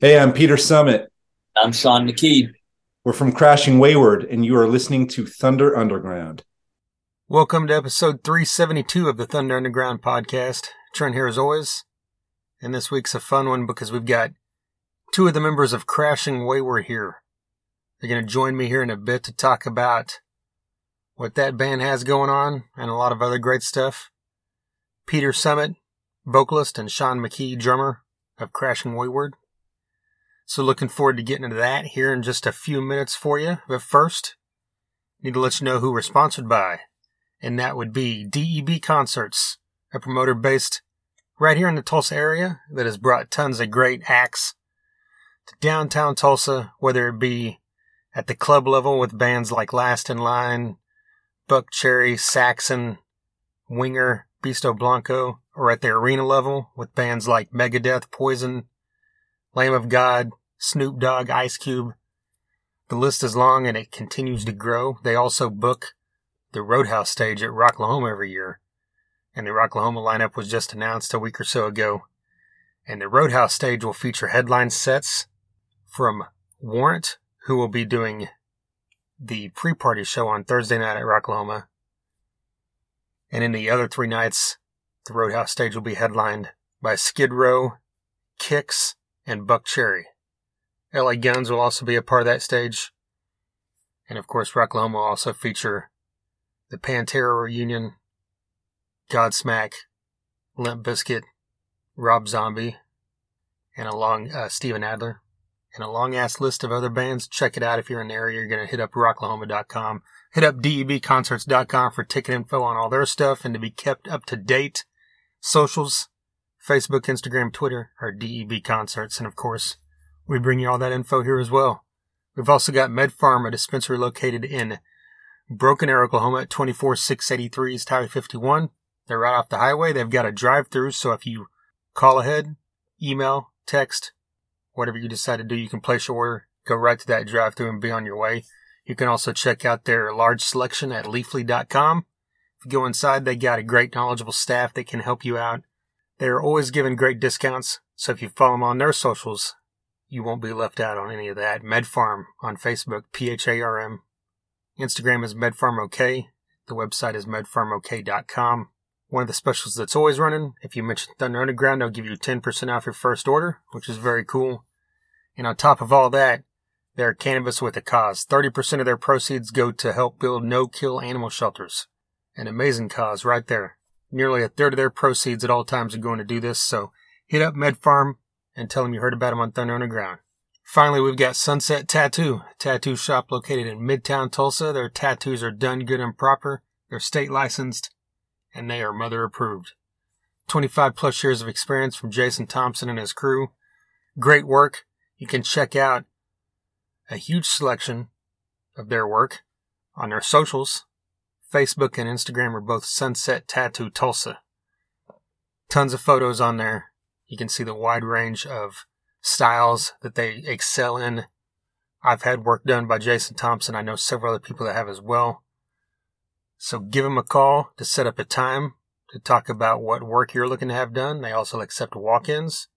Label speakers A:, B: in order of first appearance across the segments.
A: Hey, I'm Peter Summit.
B: I'm Shon McKee.
A: We're from Crashing Wayward, and you are listening to Thunder Underground.
C: Welcome to episode 372 of the Thunder Underground podcast. Trent here as always. And this week's a fun one because we've got two of the members of Crashing Wayward here. They're going to join me here in a bit to talk about what that band has going on and a lot of other great stuff. Peter Summit, vocalist, and Shon McKee, drummer of Crashing Wayward. So looking forward to getting into that here in just a few minutes for you. But first, need to let you know who we're sponsored by. And that would be DEB Concerts, a promoter based right here in the Tulsa area that has brought tons of great acts to downtown Tulsa, whether it be at the club level with bands like Last in Line, Buckcherry, Saxon, Winger, Beasto Blanco, or at the arena level with bands like Megadeth, Poison, Lamb of God, Snoop Dogg, Ice Cube. The list is long and it continues to grow. They also book the Roadhouse stage at Rocklahoma every year. And the Rocklahoma lineup was just announced a week or so ago. And the Roadhouse stage will feature headline sets from Warrant, who will be doing the pre-party show on Thursday night at Rocklahoma. And in the other three nights, the Roadhouse stage will be headlined by Skid Row, Kix, and Buckcherry. LA Guns will also be a part of that stage. And of course, Rocklahoma will also feature the Pantera reunion, Godsmack, Limp Bizkit, Rob Zombie, and along uh, Steven Adler, and a long ass list of other bands. Check it out if you're in the area. You're gonna hit up rocklahoma.com, hit up debconcerts.com for ticket info on all their stuff and to be kept up to date. Socials, Facebook, Instagram, Twitter are DEB Concerts, and of course, we bring you all that info here as well. We've also got MedPharm, a dispensary located in Broken Arrow, Oklahoma at 24683 East Highway 51. They're right off the highway. They've got a drive through, so if you call ahead, email, text, whatever you decide to do, you can place your order, go right to that drive through and be on your way. You can also check out their large selection at leafly.com. If you go inside, they got a great knowledgeable staff that can help you out. They're always giving great discounts, so if you follow them on their socials, you won't be left out on any of that. MedPharm on Facebook, P-H-A-R-M, Instagram is MedPharmOK. The website is medpharmok.com. One of the specials that's always running, if you mention Thunder Underground, they'll give you 10% off your first order, which is very cool. And on top of all that, they're Cannabis with a Cause. 30% of their proceeds go to help build no-kill animal shelters. An amazing cause right there. Nearly a third of their proceeds at all times are going to do this, so hit up MedPharm and tell them you heard about them on Thunder Underground. Finally, we've got Sunset Tattoo, tattoo shop located in Midtown Tulsa. Their tattoos are done good and proper. They're state licensed and they are mother approved. 25 plus years of experience from Jason Thompson and his crew. Great work. You can check out a huge selection of their work on their socials. Facebook and Instagram are both Sunset Tattoo Tulsa. Tons of photos on there. You can see the wide range of styles that they excel in. I've had work done by Jason Thompson. I know several other people that have as well. So give them a call to set up a time to talk about what work you're looking to have done. They also accept walk-ins.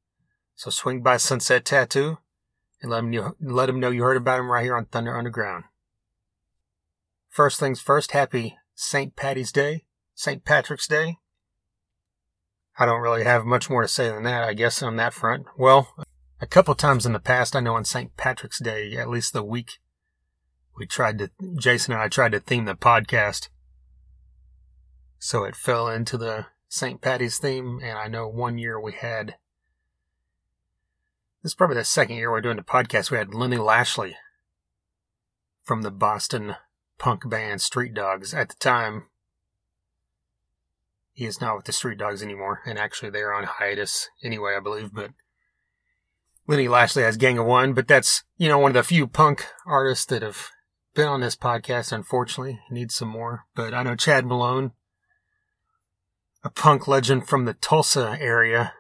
C: So swing by Sunset Tattoo and let them, know, let them know you heard about them right here on Thunder Underground. First things first, happy St. Patty's Day, St. Patrick's Day. I don't really have much more to say than that, I guess, on that front. Well, a couple times in the past, I know on St. Patrick's Day, at least the week, we tried to, Jason and I tried to theme the podcast. So it fell into the St. Patty's theme, and I know one year we had, this is probably the second year we're doing the podcast, we had Lenny Lashley from the Boston punk band Street Dogs. At the time, he is not with the Street Dogs anymore, and actually they're on hiatus anyway, I believe, but Lenny Lashley has Gang of One, but that's, you know, one of the few punk artists that have been on this podcast, unfortunately. Needs some more. But I know Chad Malone, a punk legend from the Tulsa area,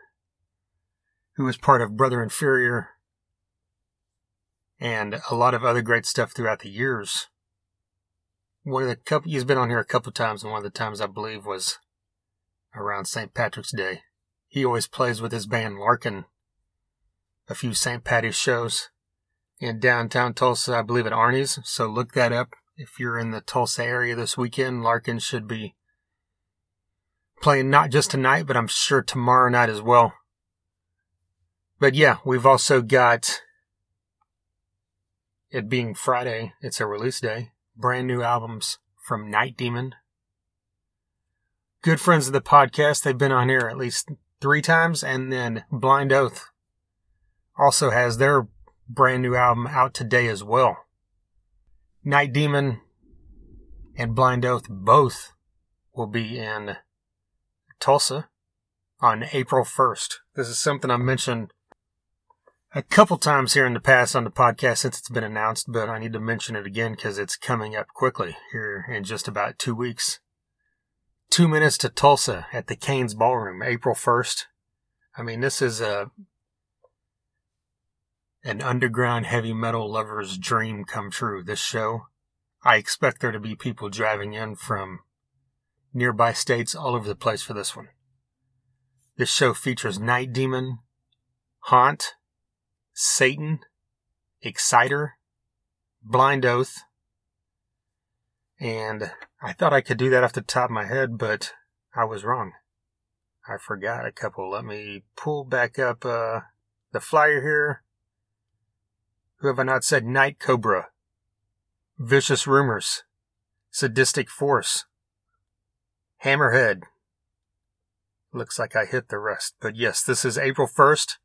C: who was part of Brother Inferior and a lot of other great stuff throughout the years. One of the couple, he's been on here a couple times, and one of the times I believe was around St. Patrick's Day. He always plays with his band Larkin a few St. Patty's shows in downtown Tulsa, I believe at Arnie's. So look that up. If you're in the Tulsa area this weekend, Larkin should be playing not just tonight, but I'm sure tomorrow night as well. But yeah, we've also got it being Friday, it's a release day. Brand new albums from Night Demon. Good friends of the podcast. They've been on here at least three times. And then Blind Oath also has their brand new album out today as well. Night Demon and Blind Oath both will be in Tulsa on April 1st. This is something I mentioned a couple times here in the past on the podcast since it's been announced, but I need to mention it again because it's coming up quickly here in just about two weeks. Two minutes to Tulsa at the Cain's Ballroom, April 1st. I mean, this is a an underground heavy metal lover's dream come true. This show, I expect there to be people driving in from nearby states all over the place for this one. This show features Night Demon, Haunt, Satan, Exciter, Blind Oath, and I thought I could do that off the top of my head, but I was wrong. I forgot a couple. Let me pull back up uh, the flyer here. Who have I not said? Night Cobra, Vicious Rumors, Sadistic Force, Hammerhead. Looks like I hit the rest. But yes, this is April 1st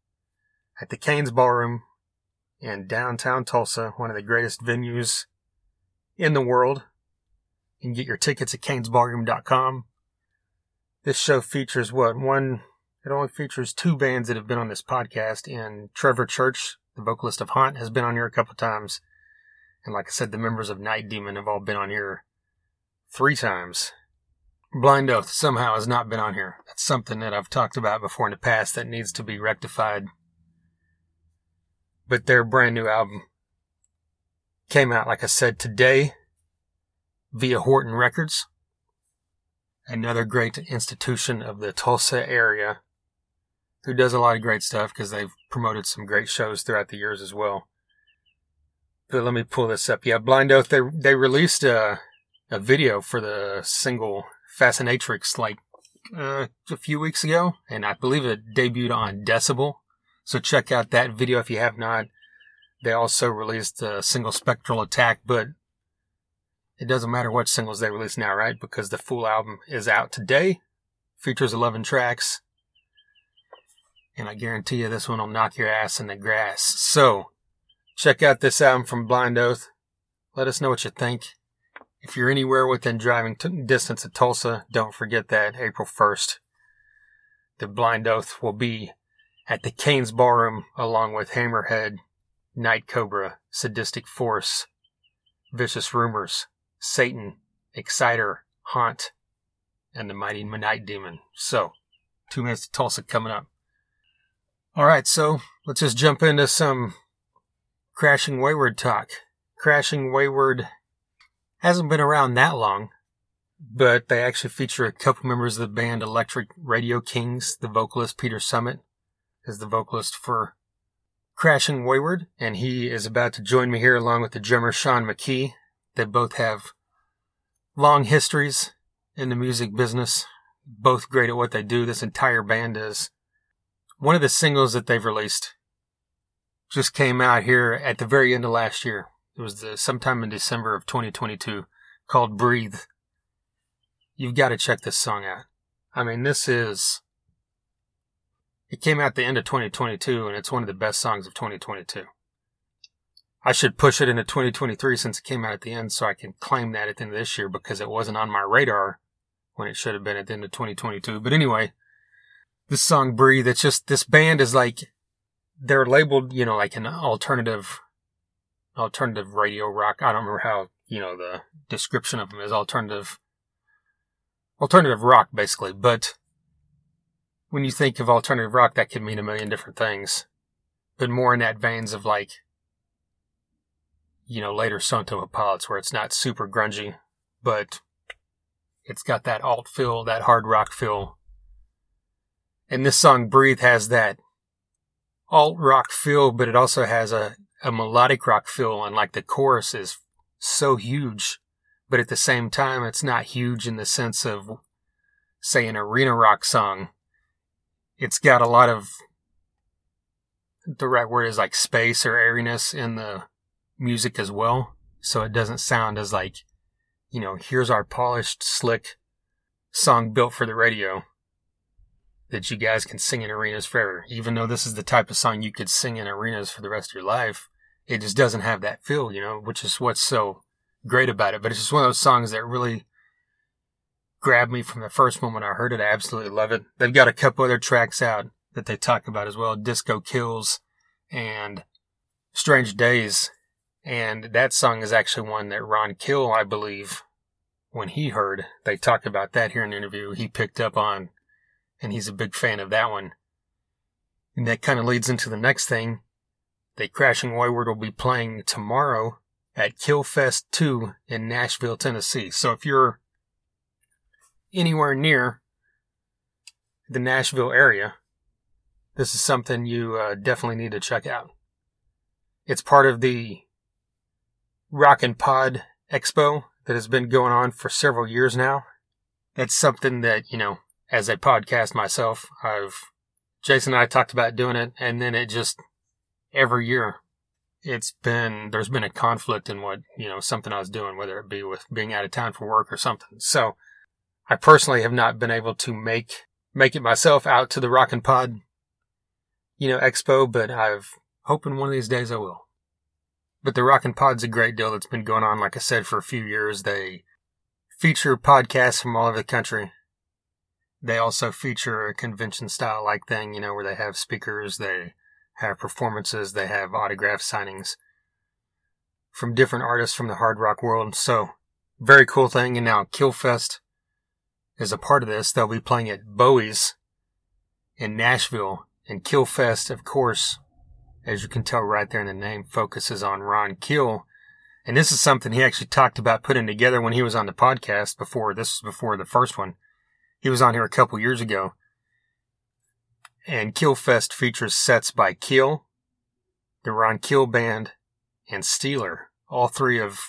C: at the Cain's Ballroom in downtown Tulsa, one of the greatest venues in the world. You can get your tickets at cainsballroom.com. This show features what? One, it only features two bands that have been on this podcast, and Trevor Church, the vocalist of Haunt, has been on here a couple times. And like I said, the members of Night Demon have all been on here three times. Blind Oath somehow has not been on here. That's something that I've talked about before in the past that needs to be rectified but their brand new album came out, like I said, today via Horton Records, another great institution of the Tulsa area who does a lot of great stuff because they've promoted some great shows throughout the years as well. But let me pull this up. Yeah, Blind Oath, they, they released a, a video for the single Fascinatrix like uh, a few weeks ago, and I believe it debuted on Decibel. So check out that video if you have not. They also released a single Spectral Attack, but it doesn't matter what singles they release now, right? Because the full album is out today, features 11 tracks, and I guarantee you this one will knock your ass in the grass. So, check out this album from Blind Oath. Let us know what you think. If you're anywhere within driving t- distance of Tulsa, don't forget that April 1st, the Blind Oath will be at the Cain's Ballroom along with Hammerhead, Night Cobra, Sadistic Force, Vicious Rumors, Satan, Exciter, Haunt, and the Mighty Night Demon. So, two minutes to Tulsa coming up. Alright, so let's just jump into some Crashing Wayward talk. Crashing Wayward hasn't been around that long, but they actually feature a couple members of the band Electric Radio Kings, the vocalist Peter Summit, is the vocalist for Crashing Wayward, and he is about to join me here along with the drummer Shon McKee. They both have long histories in the music business, both great at what they do. This entire band is. One of the singles that they've released just came out here at the very end of last year. It was the, sometime in December of 2022 called Breathe. You've got to check this song out. I mean, this is it came out the end of 2022, and it's one of the best songs of 2022. I should push it into 2023 since it came out at the end so I can claim that at the end of this year because it wasn't on my radar when it should have been at the end of 2022. But anyway, this song Breathe, it's just, this band is like, they're labeled, you know, like an alternative, alternative radio rock. I don't remember how, you know, the description of them is alternative, alternative rock basically, but when you think of alternative rock, that could mean a million different things, but more in that veins of like, you know, later Temple Pilots, where it's not super grungy, but it's got that alt feel, that hard rock feel. And this song, Breathe, has that alt rock feel, but it also has a, a melodic rock feel. And like the chorus is so huge, but at the same time, it's not huge in the sense of, say, an arena rock song. It's got a lot of the right word is like space or airiness in the music as well. So it doesn't sound as like, you know, here's our polished, slick song built for the radio that you guys can sing in arenas forever. Even though this is the type of song you could sing in arenas for the rest of your life, it just doesn't have that feel, you know, which is what's so great about it. But it's just one of those songs that really grabbed me from the first moment I heard it. I absolutely love it. They've got a couple other tracks out that they talk about as well Disco Kills and Strange Days. And that song is actually one that Ron Keel, I believe, when he heard, they talked about that here in the interview, he picked up on, and he's a big fan of that one. And that kind of leads into the next thing. They Crashing Wayward will be playing tomorrow at Keelfest 2 in Nashville, Tennessee. So if you're anywhere near the Nashville area, this is something you uh, definitely need to check out. It's part of the Rock and Pod Expo that has been going on for several years now. It's something that, you know, as a podcast myself, I've, Jason and I talked about doing it, and then it just, every year, it's been, there's been a conflict in what, you know, something I was doing, whether it be with being out of town for work or something. So, I personally have not been able to make, make it myself out to the Rockin' Pod you know, expo, but I've hoping one of these days I will. But the Rockin' Pod's a great deal that's been going on, like I said, for a few years. They feature podcasts from all over the country. They also feature a convention style like thing, you know, where they have speakers, they have performances, they have autograph signings from different artists from the hard rock world. So, very cool thing. And now Keelfest is a part of this. They'll be playing at Bowie's in Nashville and Keelfest, of course, as you can tell right there in the name, focuses on Ron Keel. And this is something he actually talked about putting together when he was on the podcast before. This was before the first one. He was on here a couple years ago. And Keelfest features sets by Keel, the Ron Keel Band, and Steeler. All three of,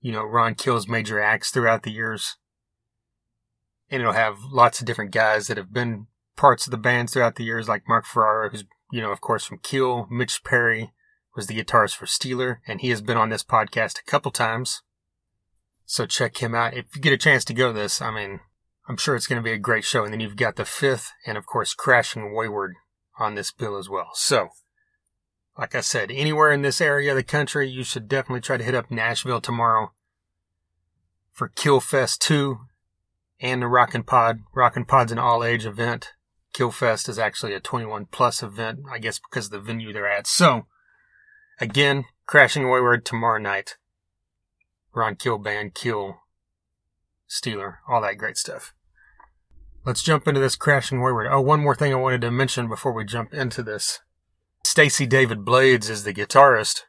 C: you know, Ron Keel's major acts throughout the years. And it'll have lots of different guys that have been parts of the bands throughout the years, like Marc Ferrari, who's, you know, of course, from Keel. Mitch Perry was the guitarist for Steeler, and he has been on this podcast a couple times. So check him out. If you get a chance to go to this, I mean, I'm sure it's going to be a great show. And then you've got the fifth, and of course, Crashing Wayward on this bill as well. So, like I said, anywhere in this area of the country, you should definitely try to hit up Nashville tomorrow for Keelfest 2 and the Rockin' Pod. Rockin' Pod's an all age event. Keelfest is actually a 21 plus event, I guess because of the venue they're at. So, again, Crashing Wayward tomorrow night. Ron Keel Band, Keel, Steeler, all that great stuff. Let's jump into this Crashing Wayward. Oh, one more thing I wanted to mention before we jump into this. Stacy David Blades is the guitarist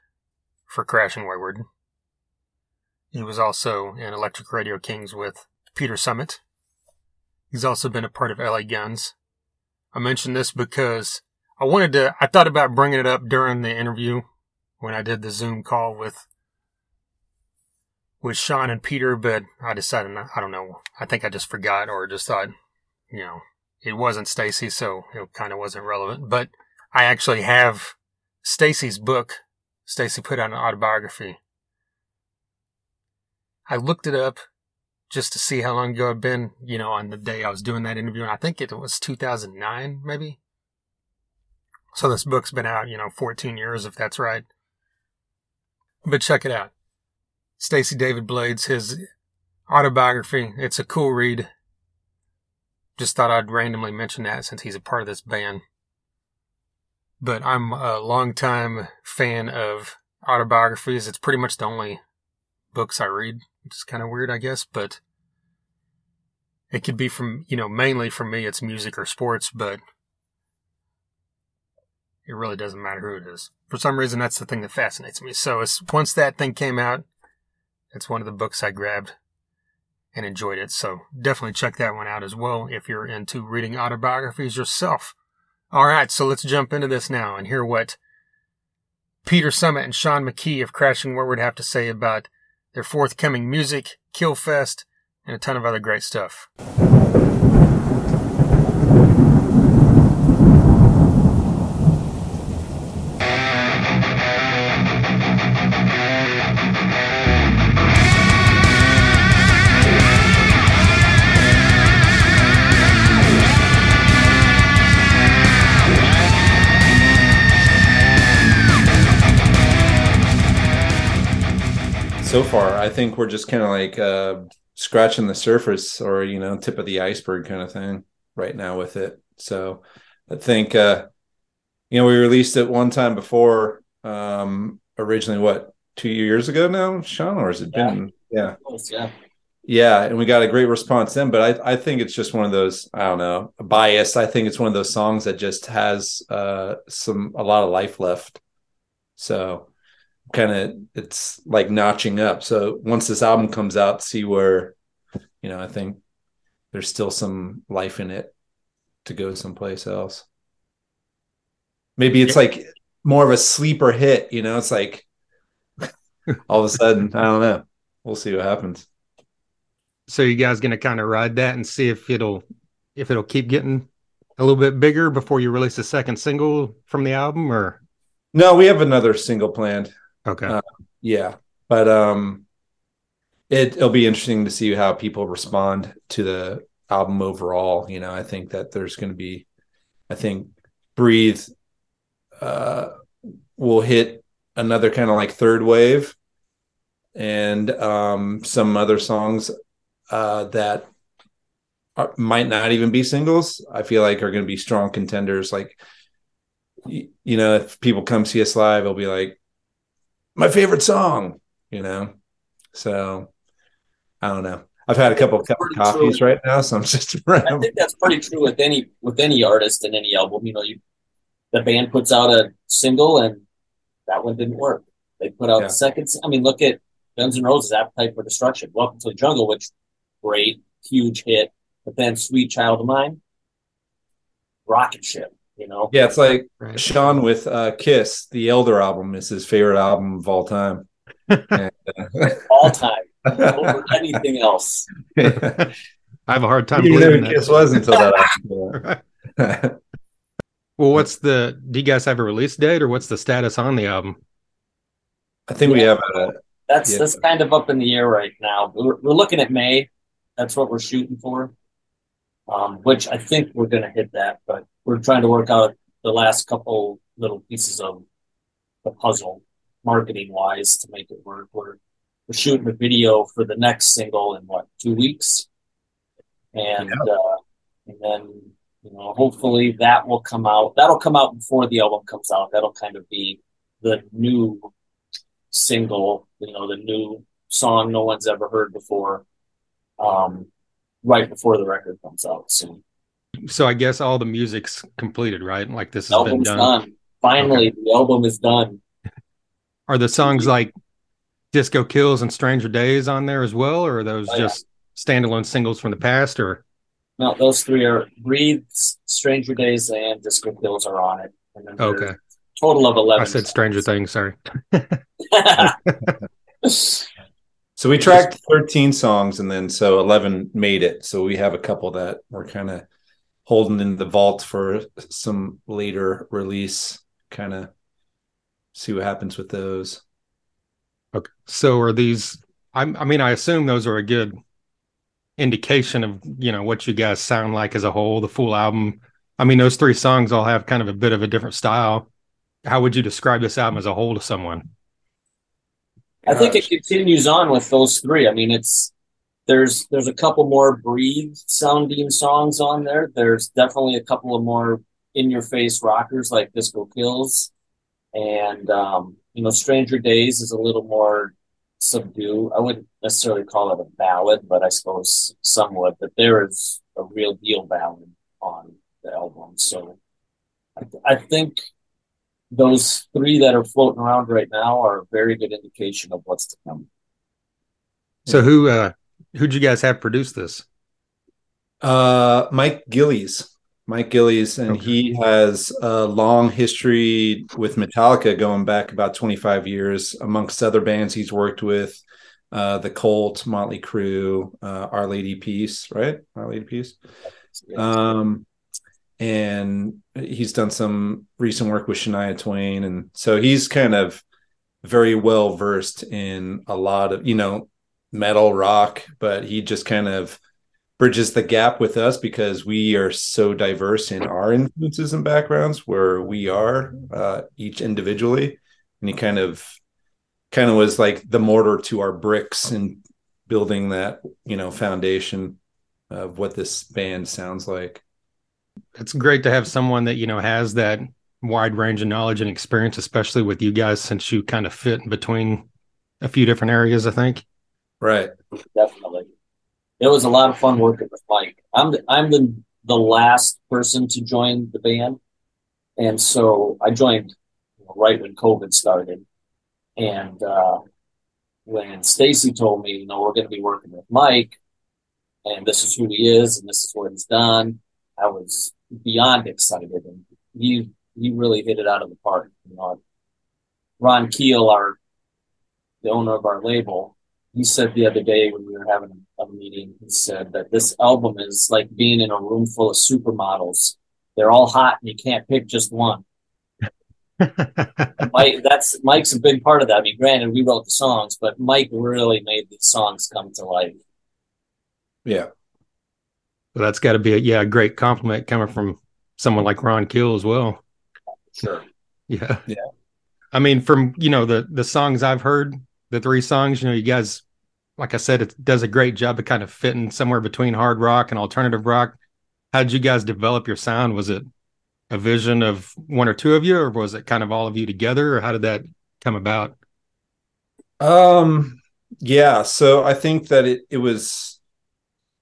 C: for Crashing Wayward. He was also in Electric Radio Kings with Peter Summit. He's also been a part of LA Guns. I mentioned this because I wanted to, I thought about bringing it up during the interview when I did the Zoom call with, with Shon and Peter, but I decided, not, I don't know, I think I just forgot or just thought, you know, it wasn't Stacy, so it kind of wasn't relevant. But I actually have Stacy's book. Stacy put out an autobiography. I looked it up just to see how long ago I've been, you know, on the day I was doing that interview. And I think it was 2009, maybe. So this book's been out, you know, 14 years, if that's right. But check it out. Stacy David Blades, his autobiography. It's a cool read. Just thought I'd randomly mention that since he's a part of this band. But I'm a longtime fan of autobiographies. It's pretty much the only books I read which is kind of weird, I guess, but it could be from, you know, mainly for me, it's music or sports, but it really doesn't matter who it is. For some reason, that's the thing that fascinates me. So once that thing came out, it's one of the books I grabbed and enjoyed it. So definitely check that one out as well if you're into reading autobiographies yourself. All right, so let's jump into this now and hear what Peter Summit and Shon McKee of Crashing Wayward have to say about their forthcoming music, Keelfest, and a ton of other great stuff.
A: I think we're just kind of like uh scratching the surface or you know tip of the iceberg kind of thing right now with it. So i think uh you know we released it one time before um originally what two years ago now shon or has it yeah. been? Yeah.
B: Yeah.
A: Yeah and we got a great response then but i i think it's just one of those i don't know bias. I think it's one of those songs that just has uh some a lot of life left. So kind of it's like notching up. So once this album comes out, see where you know I think there's still some life in it to go someplace else. Maybe it's like more of a sleeper hit, you know. It's like all of a sudden, I don't know. We'll see what happens.
C: So you guys going to kind of ride that and see if it'll if it'll keep getting a little bit bigger before you release a second single from the album, or
A: no? We have another single planned.
C: Okay. Uh,
A: yeah, but um, it, it'll be interesting to see how people respond to the album overall. You know, I think that there's going to be, I think, breathe uh, will hit another kind of like third wave, and um, some other songs uh, that are, might not even be singles. I feel like are going to be strong contenders. Like, you, know, if people come see us live, it'll be like my favorite song, you know. So I don't know. I've had a couple of cup of coffees true. right now, so I'm just.
B: I think that's pretty true with any with any artist and any album. You know, you the band puts out a single and that one didn't work. They put out yeah. the second. I mean, look at Guns N' Roses' "Appetite for Destruction," "Welcome to the Jungle," which great, huge hit. But then "Sweet Child of Mine," rocket ship you know?
A: Yeah it's like right. shon with uh kiss the elder album is his favorite album of all time.
B: And, uh, all time over anything else.
C: I have a hard time you believing
A: that. kiss was until that
C: well what's the do you guys have a release date or what's the status on the album?
A: I think yeah. we have a
B: that's yeah. that's kind of up in the air right now. We're, we're looking at may. That's what we're shooting for um, which I think we're going to hit that, but we're trying to work out the last couple little pieces of the puzzle, marketing wise, to make it work. We're we're shooting a video for the next single in what two weeks, and yeah. uh, and then you know hopefully that will come out. That'll come out before the album comes out. That'll kind of be the new single, you know, the new song no one's ever heard before. Um, right before the record comes out soon.
C: So I guess all the music's completed, right? Like this has been done. done.
B: Finally, okay. the album is done.
C: Are the songs like Disco Kills and Stranger Days on there as well, or are those oh, just yeah. standalone singles from the past? Or
B: no, those three are Breathe, Stranger Days, and Disco Kills are on it.
C: okay.
B: Total of eleven.
C: I said Stranger Things. Sorry.
A: So we tracked 13 songs and then so 11 made it. So we have a couple that we're kind of holding in the vault for some later release, kind of see what happens with those.
C: Okay. So are these I, I mean I assume those are a good indication of, you know, what you guys sound like as a whole, the full album. I mean those three songs all have kind of a bit of a different style. How would you describe this album as a whole to someone?
B: I think it continues on with those three. I mean, it's there's there's a couple more breathe sounding songs on there. There's definitely a couple of more in your face rockers like Disco Kills, and um, you know, Stranger Days is a little more subdued. I wouldn't necessarily call it a ballad, but I suppose somewhat. But there is a real deal ballad on the album, so I, I think those three that are floating around right now are a very good indication of what's to come.
C: So who uh who'd you guys have produce this?
A: Uh Mike Gillies. Mike Gillies, and
C: Okay.
A: he has a long history with Metallica going back about 25 years, amongst other bands he's worked with, uh, the Cult, Motley Crue, uh, Our Lady Peace, right? Our Lady Peace. Um, and he's done some recent work with Shania Twain, and so he's kind of very well versed in a lot of you know metal rock, but he just kind of bridges the gap with us because we are so diverse in our influences and backgrounds where we are uh, each individually, and he kind of kind of was like the mortar to our bricks and building that you know foundation of what this band sounds like.
C: It's great to have someone that, you know, has that wide range of knowledge and experience, especially with you guys, since you kind of fit in between a few different areas, I think.
A: Right.
B: definitely. It was a lot of fun working with Mike. I'm the, I'm the the last person to join the band, and so I joined you know, right when COVID started. And uh, when Stacy told me, you know, we're going to be working with Mike, and this is who he is, and this is what he's done, I was beyond excited, and he he really hit it out of the park. You know, Ron Keel, our the owner of our label, he said the other day when we were having a meeting, he said that this album is like being in a room full of supermodels. They're all hot and you can't pick just one. Mike, that's Mike's a big part of that. I mean, granted, we wrote the songs, but Mike really made these songs come to life.
A: Yeah.
C: Well, that's got to be a yeah, a great compliment coming from someone like Ron Keel as well.
B: Sure.
C: Yeah.
A: Yeah.
C: I mean, from you know the the songs I've heard, the three songs, you know, you guys, like I said, it does a great job of kind of fitting somewhere between hard rock and alternative rock. How did you guys develop your sound? Was it a vision of one or two of you, or was it kind of all of you together, or how did that come about?
A: Um yeah, so I think that it it was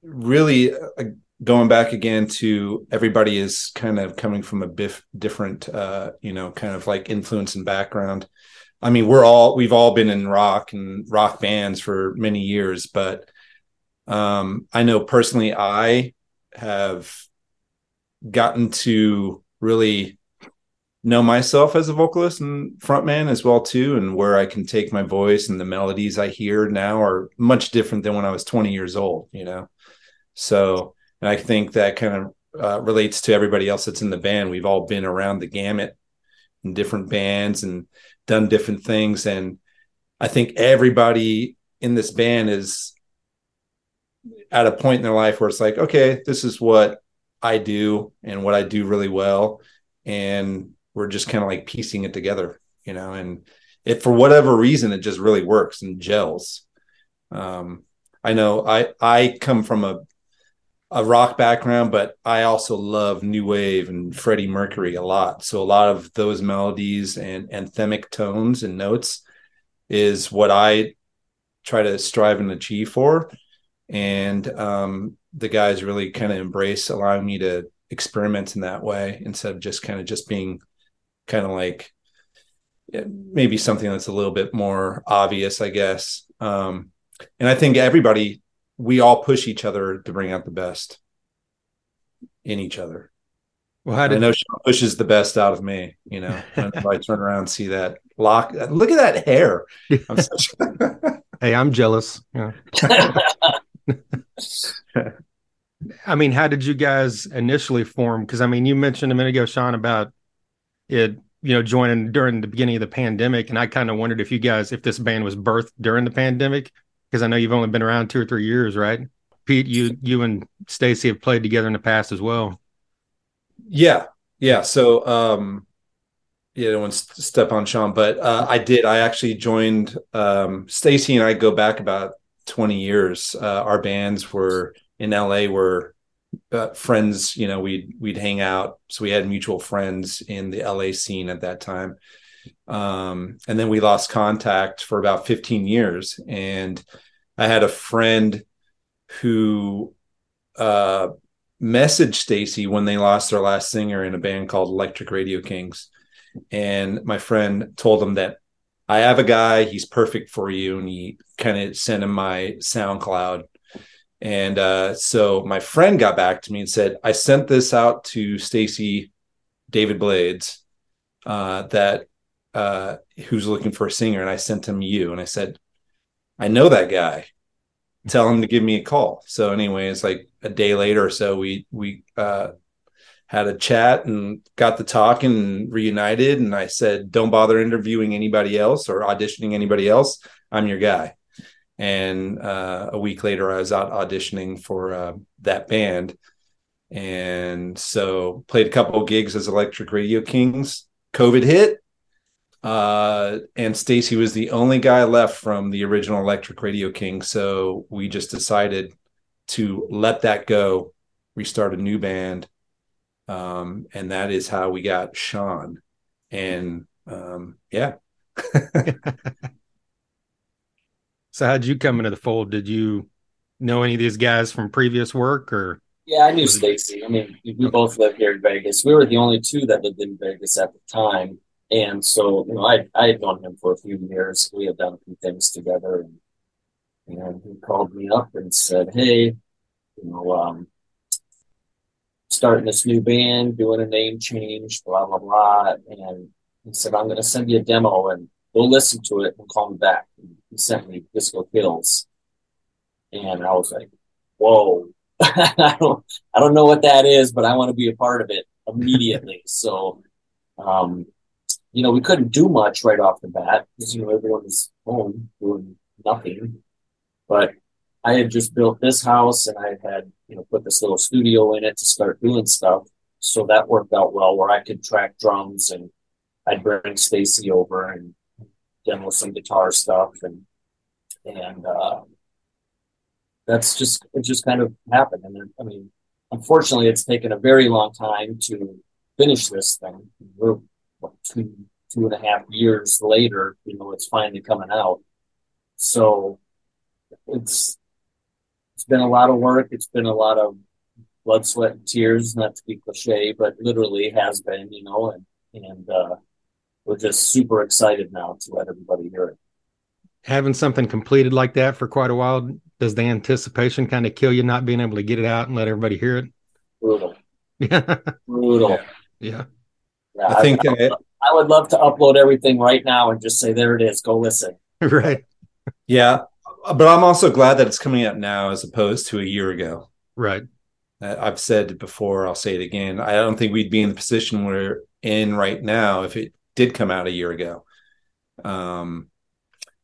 A: really uh, going back again to everybody is kind of coming from a bif- different uh you know kind of like influence and background. I mean, we're all we've all been in rock and rock bands for many years, but um I know personally I have gotten to really know myself as a vocalist and frontman as well too and where i can take my voice and the melodies i hear now are much different than when i was 20 years old you know? So and i think that kind of uh, relates to everybody else that's in the band. We've all been around the gamut in different bands and done different things and i think everybody in this band is at a point in their life where it's like okay this is what i do and what i do really well and we're just kind of like piecing it together, you know, and if for whatever reason it just really works and gels. Um, I know I I come from a a rock background, but I also love new wave and Freddie Mercury a lot. So a lot of those melodies and anthemic tones and notes is what I try to strive and achieve for. And um, the guys really kind of embrace allowing me to experiment in that way instead of just kind of just being kind of like maybe something that's a little bit more obvious, I guess. Um, and I think everybody, we all push each other to bring out the best in each other.
C: Well, how did I
A: know Shon pushes the best out of me, you know, whenever I turn around and see that lock. Look at that hair. I'm such
C: hey, I'm jealous. Yeah. I mean, how did you guys initially form? Because I mean, you mentioned a minute ago, Shon, about it, you know, joining during the beginning of the pandemic, and I kind of wondered if you guys, if this band was birthed during the pandemic, because I know you've only been around two or three years, right? Pete, you you and Stacy have played together in the past as well.
A: Yeah, yeah. So, um, yeah, don't want to step on Shon, but uh, I did. I actually joined. Um, Stacy and I go back about twenty years. Uh, our bands were in LA. Were uh, friends. You know, we'd we'd hang out. So we had mutual friends in the LA scene at that time. Um, and then we lost contact for about fifteen years. And I had a friend who uh messaged Stacy when they lost their last singer in a band called Electric Radio Kings. And my friend told him that I have a guy, he's perfect for you. And he kind of sent him my SoundCloud. And uh, so my friend got back to me and said, I sent this out to Stacy David Blades uh, that uh, who's looking for a singer, and I sent him you, and I said, I know that guy. Tell him to give me a call. So, anyways, like a day later or so, we we uh, had a chat and got the talking and reunited. And I said, don't bother interviewing anybody else or auditioning anybody else. I'm your guy. And uh, a week later, I was out auditioning for uh, that band. And so played a couple gigs as Electric Radio Kings. COVID hit. Uh, and Stacy was the only guy left from the original Electric Radio King. So we just decided to let that go, restart a new band um, and that is how we got Shon. And um, yeah.
C: so how'd you come into the fold? Did you know any of these guys from previous work or?
B: Yeah, I knew Stacy. I mean, we both lived here in Vegas. We were the only two that lived in Vegas at the time. And so, you know, I I had known him for a few years. We had done a few things together and and he called me up and said, Hey, you know, um, starting this new band, doing a name change, blah, blah, blah. And he said, I'm going to send you a demo and go listen to it and call me back. And he sent me Disco Kills. And I was like, whoa, I don't, I don't know what that is, but I want to be a part of it immediately. so, um, you know, we couldn't do much right off the bat because, you know, everyone was home doing nothing. But I had just built this house and I had, you know, put this little studio in it to start doing stuff. So that worked out well where I could track drums and I'd bring Stacy over and demo some guitar stuff and and uh, that's just it just kind of happened. And I mean, unfortunately, it's taken a very long time to finish this thing. We're what, two two and a half years later, you know, it's finally coming out. So it's it's been a lot of work. It's been a lot of blood, sweat, and tears. Not to be cliche, but literally has been, you know. And and uh, we're just super excited now to let everybody hear it.
C: Having something completed like that for quite a while, does the anticipation kind of kill you not being able to get it out and let everybody hear it?
B: Brutal.
C: Yeah.
B: Brutal.
C: Yeah.
B: yeah
A: I think
B: I, I, I would love to upload everything right now and just say, there it is. Go listen.
C: right.
A: Yeah but I'm also glad that it's coming out now as opposed to a year ago.
C: Right.
A: Uh, I've said before, I'll say it again. I don't think we'd be in the position we're in right now if it did come out a year ago. Um,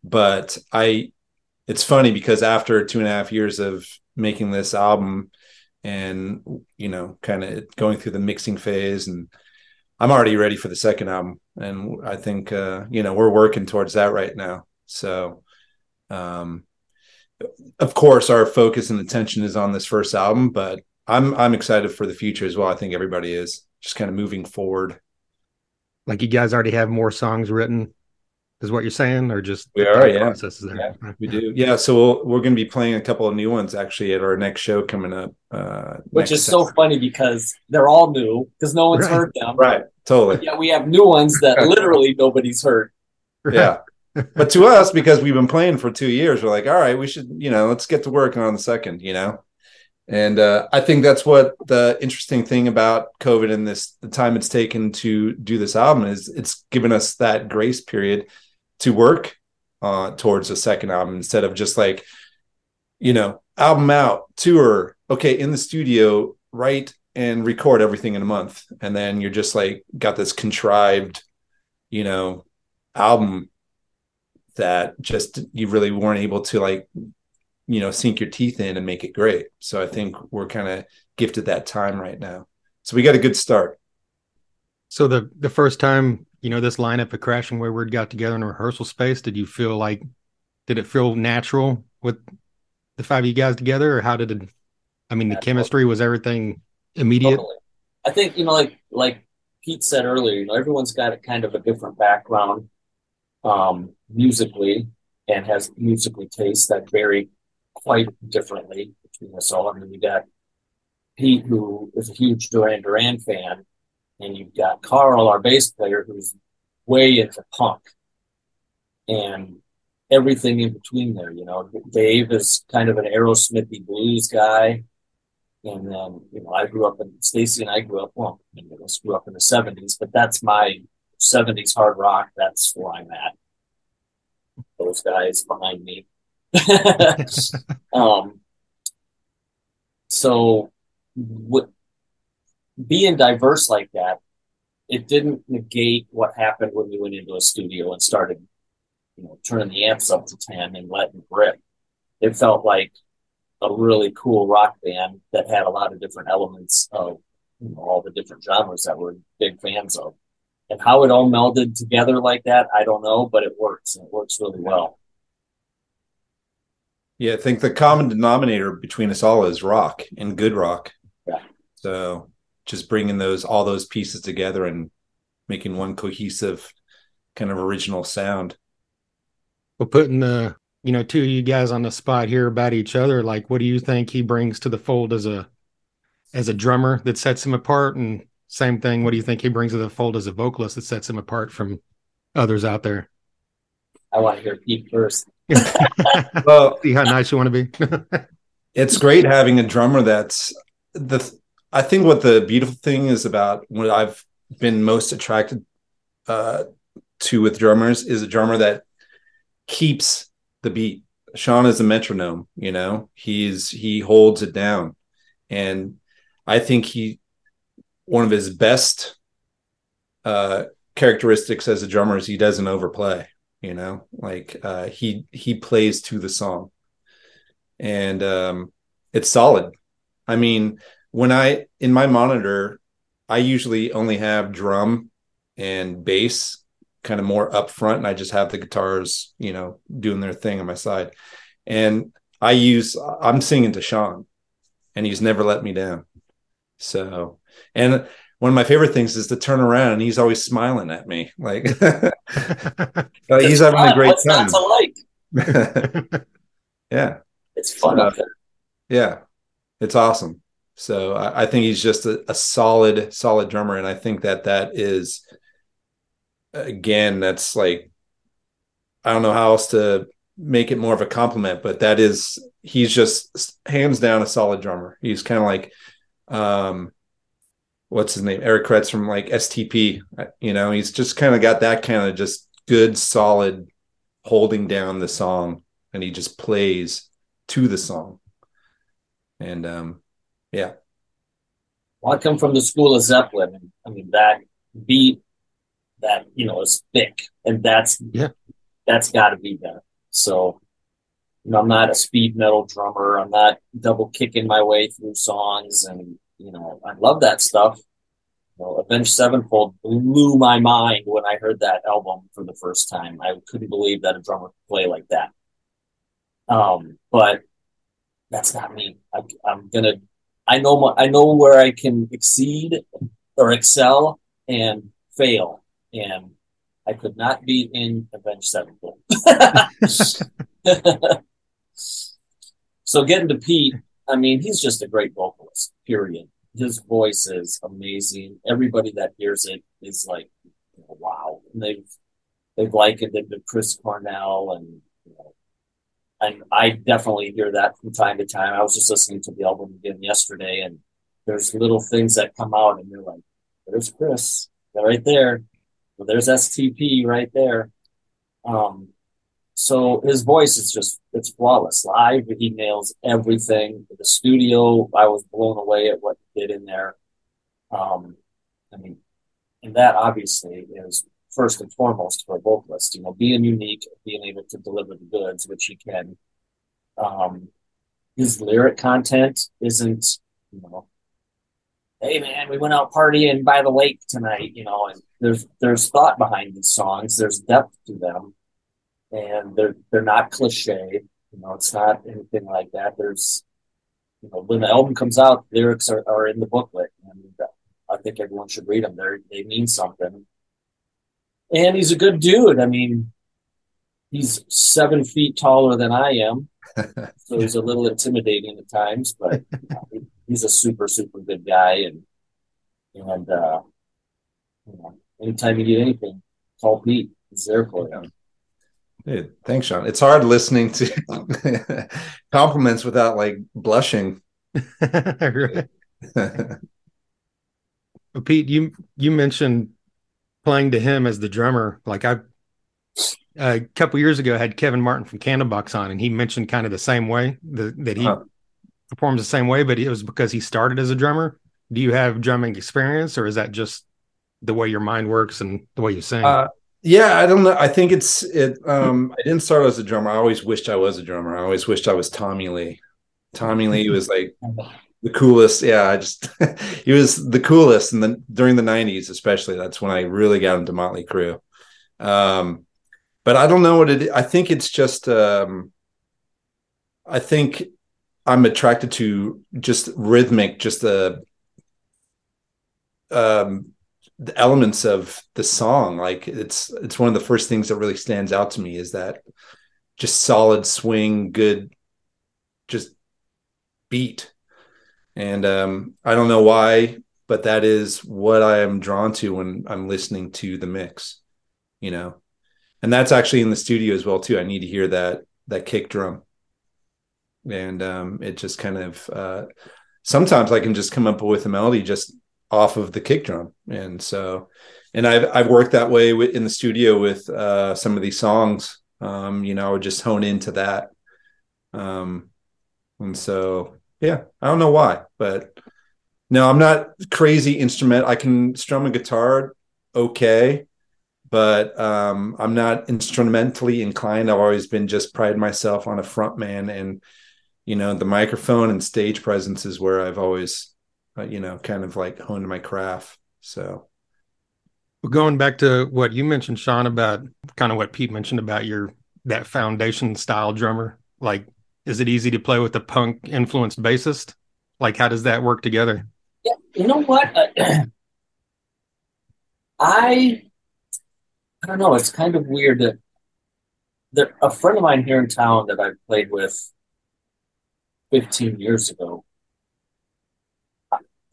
A: but I, it's funny because after two and a half years of making this album and, you know, kind of going through the mixing phase and I'm already ready for the second album. And I think, uh, you know, we're working towards that right now. So, um, of course, our focus and attention is on this first album, but I'm I'm excited for the future as well. I think everybody is just kind of moving forward.
C: Like you guys already have more songs written, is what you're saying, or just
A: we are, yeah. yeah. we do, yeah. So we we are going to be playing a couple of new ones actually at our next show coming up, uh,
B: which is Saturday. so funny because they're all new because no one's
A: right.
B: heard them.
A: Right, totally.
B: Yeah, we have new ones that literally nobody's heard.
A: Right. Yeah but to us, because we've been playing for two years, we're like, all right, we should, you know, let's get to work on the second, you know. And uh, I think that's what the interesting thing about COVID and this the time it's taken to do this album is it's given us that grace period to work uh, towards a second album instead of just like, you know, album out, tour, okay, in the studio, write and record everything in a month, and then you're just like got this contrived, you know, album that just you really weren't able to like you know sink your teeth in and make it great. So i think we're kind of gifted that time right now. So we got a good start.
C: So the the first time you know this lineup of crashing wayward got together in a rehearsal space did you feel like did it feel natural with the five of you guys together or how did it i mean the chemistry was everything immediate? Totally.
B: i think you know like like pete said earlier you know everyone's got a kind of a different background um, musically and has musically tastes that vary quite differently between us all. I mean, you got Pete, who is a huge Duran Duran fan, and you've got Carl, our bass player, who's way into punk. And everything in between there. You know, Dave is kind of an Aerosmithy blues guy. And then, you know, I grew up in Stacy and I grew up, well, I grew up in the 70s, but that's my 70s hard rock. That's where I'm at. Those guys behind me. um, so, being diverse like that, it didn't negate what happened when we went into a studio and started, you know, turning the amps up to 10 and letting rip. It felt like a really cool rock band that had a lot of different elements of you know, all the different genres that we're big fans of. And how it all melded together like that, I don't know, but it works and it works really well.
A: Yeah, I think the common denominator between us all is rock and good rock.
B: Yeah.
A: So just bringing those all those pieces together and making one cohesive kind of original sound.
C: Well, putting the you know, two of you guys on the spot here about each other. Like, what do you think he brings to the fold as a as a drummer that sets him apart? And same thing, what do you think he brings to the fold as a vocalist that sets him apart from others out there?
B: I want to hear Pete first.
C: well, see how nice you want to be.
A: it's great having a drummer that's the. I think what the beautiful thing is about what I've been most attracted uh, to with drummers is a drummer that keeps the beat. Shon is a metronome, you know, he's he holds it down. And I think he one of his best uh characteristics as a drummer is he doesn't overplay, you know, like uh he he plays to the song. And um it's solid. I mean, when I in my monitor, I usually only have drum and bass kind of more up front and I just have the guitars, you know, doing their thing on my side. And I use I'm singing to Shon and he's never let me down. So and one of my favorite things is to turn around and he's always smiling at me. Like he's having fun. a great
B: What's
A: time.
B: like?
A: yeah.
B: It's fun
A: uh, Yeah. It's awesome. So I, I think he's just a, a solid, solid drummer. And I think that that is again, that's like I don't know how else to make it more of a compliment, but that is he's just hands down a solid drummer. He's kind of like um what's his name? Eric Kretz from like STP. You know, he's just kind of got that kind of just good, solid holding down the song and he just plays to the song. And um yeah.
B: Well, I come from the school of Zeppelin. I mean that beat that you know is thick, and that's
C: yeah,
B: that's got to be there. So, you know, I'm not a speed metal drummer. I'm not double kicking my way through songs, and you know, I love that stuff. You know, Avenged Sevenfold blew my mind when I heard that album for the first time. I couldn't believe that a drummer could play like that. Um, but that's not me. I, I'm gonna. I know. My, I know where I can exceed or excel and fail and I could not be in Avenged Sevenfold. so getting to Pete, I mean, he's just a great vocalist, period. His voice is amazing. Everybody that hears it is like, wow. And they've they've likened it to Chris Cornell and you know, and I definitely hear that from time to time. I was just listening to the album again yesterday and there's little things that come out and you're like, there's Chris. Right there. Well, there's STP right there. Um, so his voice is just it's flawless. Live, he nails everything. The studio, I was blown away at what he did in there. Um, I mean, and that obviously is first and foremost for a vocalist. You know, being unique, being able to deliver the goods, which he can. Um, his lyric content isn't, you know, hey man, we went out partying by the lake tonight, you know, and there's there's thought behind these songs, there's depth to them, and they're they're not cliche, you know, it's not anything like that. There's you know, when the album comes out, lyrics are, are in the booklet, and I think everyone should read them. They they mean something. And he's a good dude. I mean, he's seven feet taller than I am, so he's a little intimidating at times, but he's a super super good guy, and and uh, you know, anytime you need anything, call Pete. He's there for you.
A: Hey, thanks, Shon. It's hard listening to compliments without like blushing.
C: Pete, you you mentioned playing to him as the drummer. Like I, a couple years ago, I had Kevin Martin from Candlebox on, and he mentioned kind of the same way the, that he huh. performs the same way, but it was because he started as a drummer. Do you have drumming experience, or is that just the way your mind works and the way you sing? Uh,
A: yeah, I don't know. I think it's it. Um, I didn't start as a drummer. I always wished I was a drummer. I always wished I was Tommy Lee. Tommy Lee was like the coolest. Yeah, I just he was the coolest, and then during the '90s, especially, that's when I really got into Motley Crue. Um, but I don't know what it. I think it's just. Um, I think I'm attracted to just rhythmic, just the um the elements of the song like it's it's one of the first things that really stands out to me is that just solid swing good just beat. And um i don't know why but that is what i am drawn to when i'm listening to the mix you know? And that's actually in the studio as well too. I need to hear that that kick drum. And um it just kind of uh sometimes i can just come up with a melody just off of the kick drum. And so, and I've I've worked that way in the studio with uh, some of these songs. Um, you know, I would just hone into that. Um, and so, yeah, I don't know why, but no, I'm not crazy instrument. I can strum a guitar okay, but um, I'm not instrumentally inclined. I've always been just pride myself on a front man and you know the microphone and stage presence is where I've always you know, kind of like honed my craft. So,
C: going back to what you mentioned, Shon, about kind of what Pete mentioned about your that foundation style drummer, like, is it easy to play with a punk influenced bassist? Like, how does that work together?
B: Yeah, you know what? Uh, I I don't know. It's kind of weird that there, a friend of mine here in town that I played with 15 years ago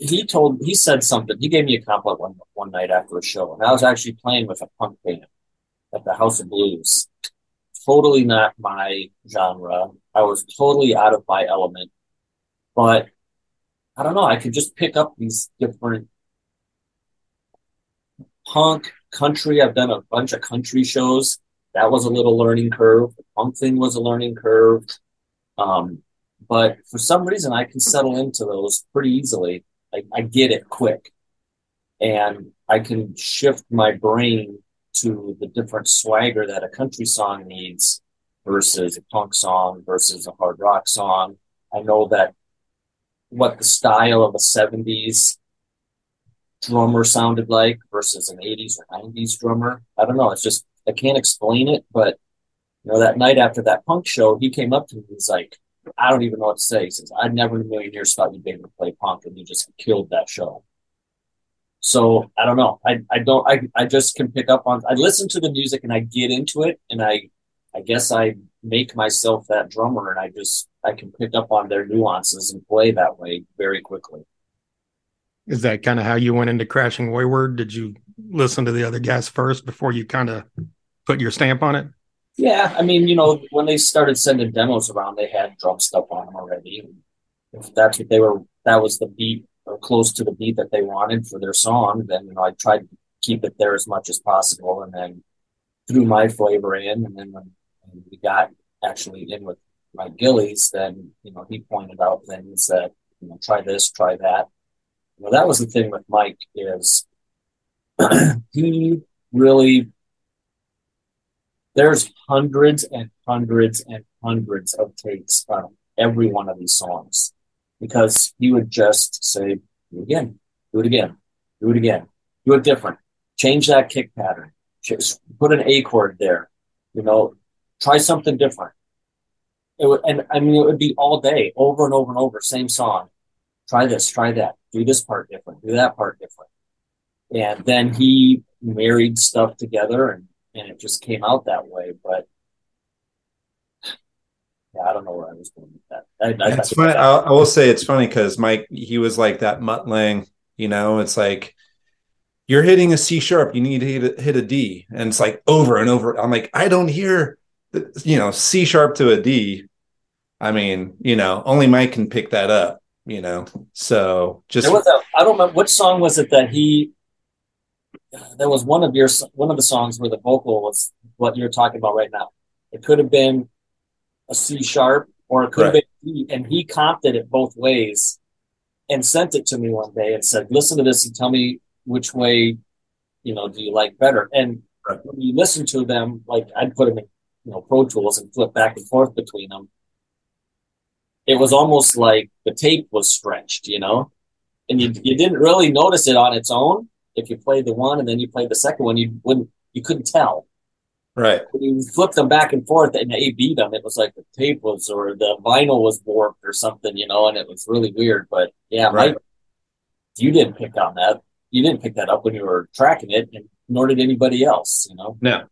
B: he told he said something. He gave me a compliment one one night after a show, and I was actually playing with a punk band at the House of Blues. Totally not my genre. I was totally out of my element, but I don't know. I could just pick up these different punk country. I've done a bunch of country shows. That was a little learning curve. The punk thing was a learning curve. Um, but for some reason, I can settle into those pretty easily. I, I get it quick and I can shift my brain to the different swagger that a country song needs versus a punk song versus a hard rock song. I know that what the style of a 70s drummer sounded like versus an 80s or 90s drummer. I don't know. It's just, I can't explain it, but you know, that night after that punk show, he came up to me. He's like, I don't even know what to say. Says, I never in a million years thought you'd be able to play punk and you just killed that show. So I don't know. I, I don't, I, I just can pick up on, I listen to the music and I get into it and I, I guess I make myself that drummer and I just, I can pick up on their nuances and play that way very quickly.
C: Is that kind of how you went into Crashing Wayward? Did you listen to the other guys first before you kind of put your stamp on it?
B: Yeah, I mean, you know, when they started sending demos around, they had drum stuff on them already. If that's what they were, that was the beat or close to the beat that they wanted for their song, then you know, I tried to keep it there as much as possible, and then threw my flavor in. And then when we got actually in with Mike Gillies, then you know he pointed out things that you know try this, try that. Know, that was the thing with Mike is he really there's hundreds and hundreds and hundreds of takes on every one of these songs because he would just say, do it again, do it again, do it again, do it different, change that kick pattern, just put an A chord there, you know, try something different. It would, and I mean, it would be all day, over and over and over, same song. Try this, try that, do this part different, do that part different. And then he married stuff together and and it just came out that way. But yeah, I don't know where I was going with that. I,
A: it's funny. I, I, will say it's funny because Mike, he was like that Mutt Lange. You know, it's like you're hitting a C sharp, you need to hit a, hit a D, and it's like over and over. I'm like, I don't hear you know, C sharp to a D. I mean, you know, only Mike can pick that up, you know. So just
B: there was a I don't remember which song was it that he there was one of your one of the songs where the vocal was what you're talking about right now. It could have been a C sharp or it could right. have been D, and he comped it both ways and sent it to me one day and said, "Listen to this and tell me which way, you know, do you like better?" And right. when you listen to them, like I'd put them in, you know, Pro Tools and flip back and forth between them. It was almost like the tape was stretched, you know, and you you didn't really notice it on its own. If you played the one and then you played the second one, you wouldn't, you couldn't tell.
A: Right.
B: When you flip them back and forth and they beat them, it was like the tape was or the vinyl was warped or something, you know, and it was really weird. But yeah, right. Mike, you didn't pick on that. You didn't pick that up when you were tracking it, and nor did anybody else, you know.
A: No.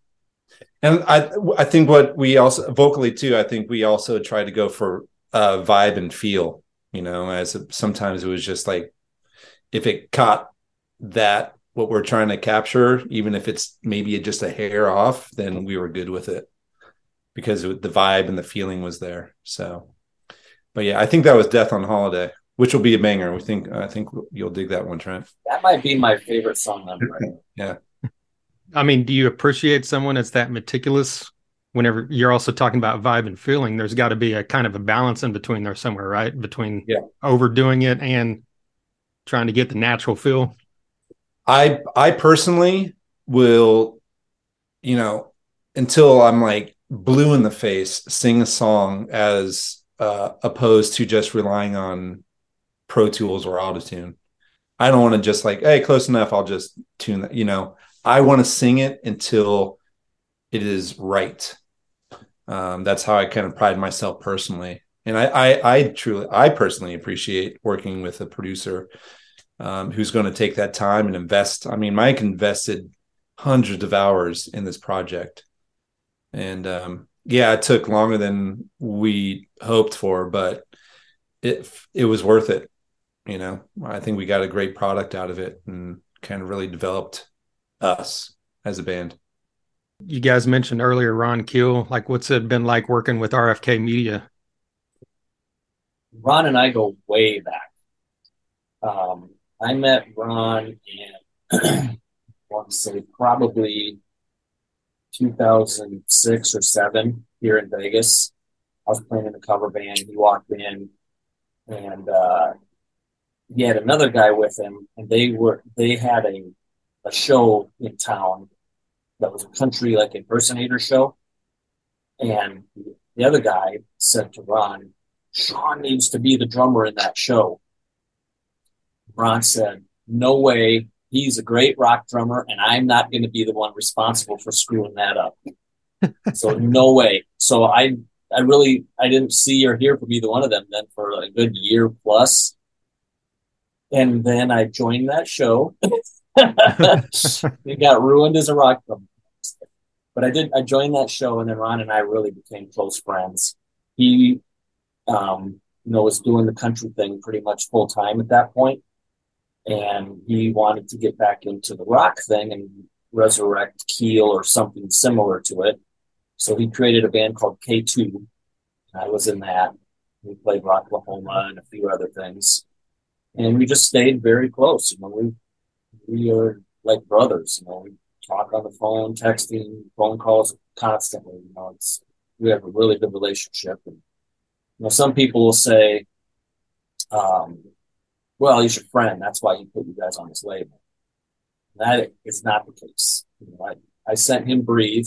A: And I I think what we also vocally too, I think we also tried to go for uh vibe and feel, you know, as sometimes it was just like if it caught that what we're trying to capture, even if it's maybe just a hair off, then we were good with it because the vibe and the feeling was there. So, but yeah, I think that was Death on Holiday, which will be a banger. We think I think you'll dig that one, Trent.
B: That might be my favorite song ever.
A: yeah.
C: I mean, do you appreciate someone that's that meticulous? Whenever you're also talking about vibe and feeling, there's got to be a kind of a balance in between there somewhere, right? Between
A: yeah.
C: overdoing it and trying to get the natural feel.
A: I I personally will, you know, until I'm like blue in the face, sing a song as uh, opposed to just relying on Pro Tools or Autotune. I don't want to just like, hey, close enough. I'll just tune that. You know, I want to sing it until it is right. Um, that's how I kind of pride myself personally. And I, I, I truly, I personally appreciate working with a producer um, who's going to take that time and invest. I mean, Mike invested hundreds of hours in this project, and um, yeah, it took longer than we hoped for, but it it was worth it. You know, I think we got a great product out of it, and kind of really developed us as a band.
C: You guys mentioned earlier Ron Keel. Like, what's it been like working with RFK Media?
B: Ron and I go way back. Um, I met Ron in, I want to say probably 2006 or seven here in Vegas. I was playing in a cover band. He walked in and, uh, he had another guy with him and they were, they had a, a show in town that was a country like impersonator show. And the other guy said to Ron, Shon needs to be the drummer in that show. Ron said, no way. He's a great rock drummer, and I'm not going to be the one responsible for screwing that up. so no way. So I, I really, I didn't see or hear from either one of them then for a good year plus. And then I joined that show. it got ruined as a rock drummer. But I did, I joined that show, and then Ron and I really became close friends. He, um, you know, was doing the country thing pretty much full time at that point and he wanted to get back into the rock thing and resurrect Keel or something similar to it. So he created a band called K2. I was in that. We played Rocklahoma and a few other things. And we just stayed very close. You know, we we are like brothers, you know, we talk on the phone, texting, phone calls constantly. You know, it's we have a really good relationship. And you know, some people will say, um, well, he's your friend. That's why he put you guys on his label. That is not the case. You know, I, I sent him Breathe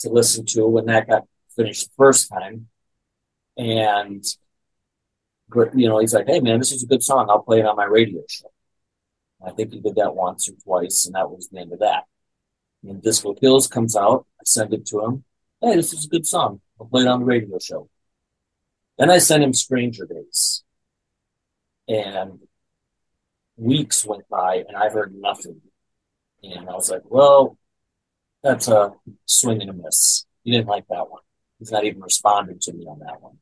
B: to listen to when that got finished the first time. And, you know, he's like, hey, man, this is a good song. I'll play it on my radio show. I think he did that once or twice, and that was the end of that. When Disco Kills comes out, I send it to him. Hey, this is a good song. I'll play it on the radio show. Then I sent him Stranger Days. And weeks went by and I've heard nothing. And I was like, well, that's a swing and a miss. He didn't like that one. He's not even responding to me on that one.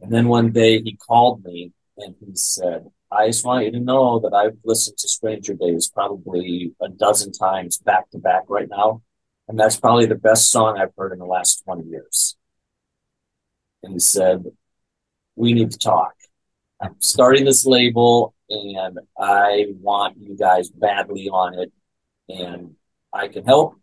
B: And then one day he called me and he said, I just want you to know that I've listened to Stranger Days probably a dozen times back to back right now. and that's probably the best song I've heard in the last 20 years. And he said, We need to talk. I'm starting this label and I want you guys badly on it. And I can help.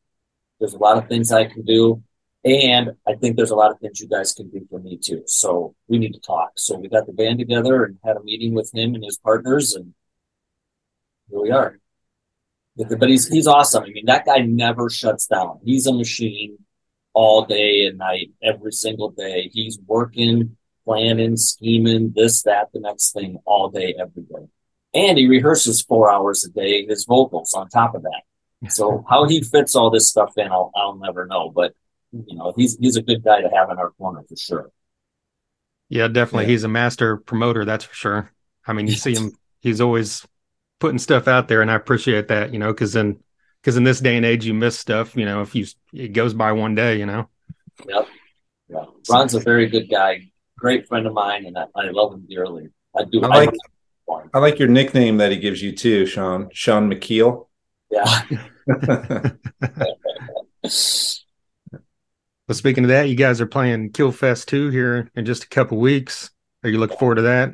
B: There's a lot of things I can do. And I think there's a lot of things you guys can do for me too. So we need to talk. So we got the band together and had a meeting with him and his partners, and here we are. But he's he's awesome. I mean, that guy never shuts down. He's a machine all day and night, every single day. He's working, planning, scheming, this, that, the next thing all day, every day. And he rehearses four hours a day, his vocals on top of that. So how he fits all this stuff in, I'll, I'll never know. But you know, he's he's a good guy to have in our corner for sure.
C: Yeah, definitely. Yeah. He's a master promoter, that's for sure. I mean, you see him; he's always putting stuff out there, and I appreciate that. You know, because in because in this day and age, you miss stuff. You know, if you it goes by one day, you know.
B: Yep. Yeah. Ron's a very good guy, great friend of mine, and I, I love him dearly. I do.
A: I like. I, I like your nickname that he gives you too, Shon. Shon McKeel.
B: Yeah.
C: Well, speaking of that, you guys are playing Keelfest 2 here in just a couple weeks. Are you looking forward to that?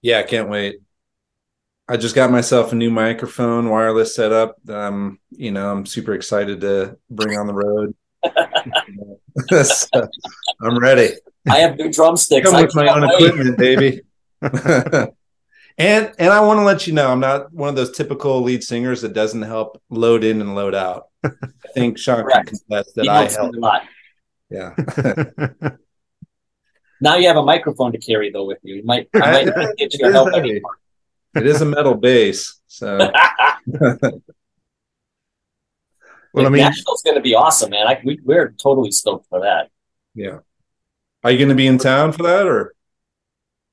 A: Yeah, I can't wait. I just got myself a new microphone, wireless setup. Um, you know, I'm super excited to bring on the road. so, I'm ready.
B: I have new drumsticks.
A: Come with my own wait. equipment, baby. and and I want to let you know, I'm not one of those typical lead singers that doesn't help load in and load out. I think Shon Correct. can contest that he I help. A lot. Yeah.
B: now you have a microphone to carry though with you. You might, you might get your help anymore.
A: It is a metal base, so.
B: well, I mean, Nashville's going to be awesome, man. I, we, we're totally stoked for that.
A: Yeah. Are you going to be in town for that, or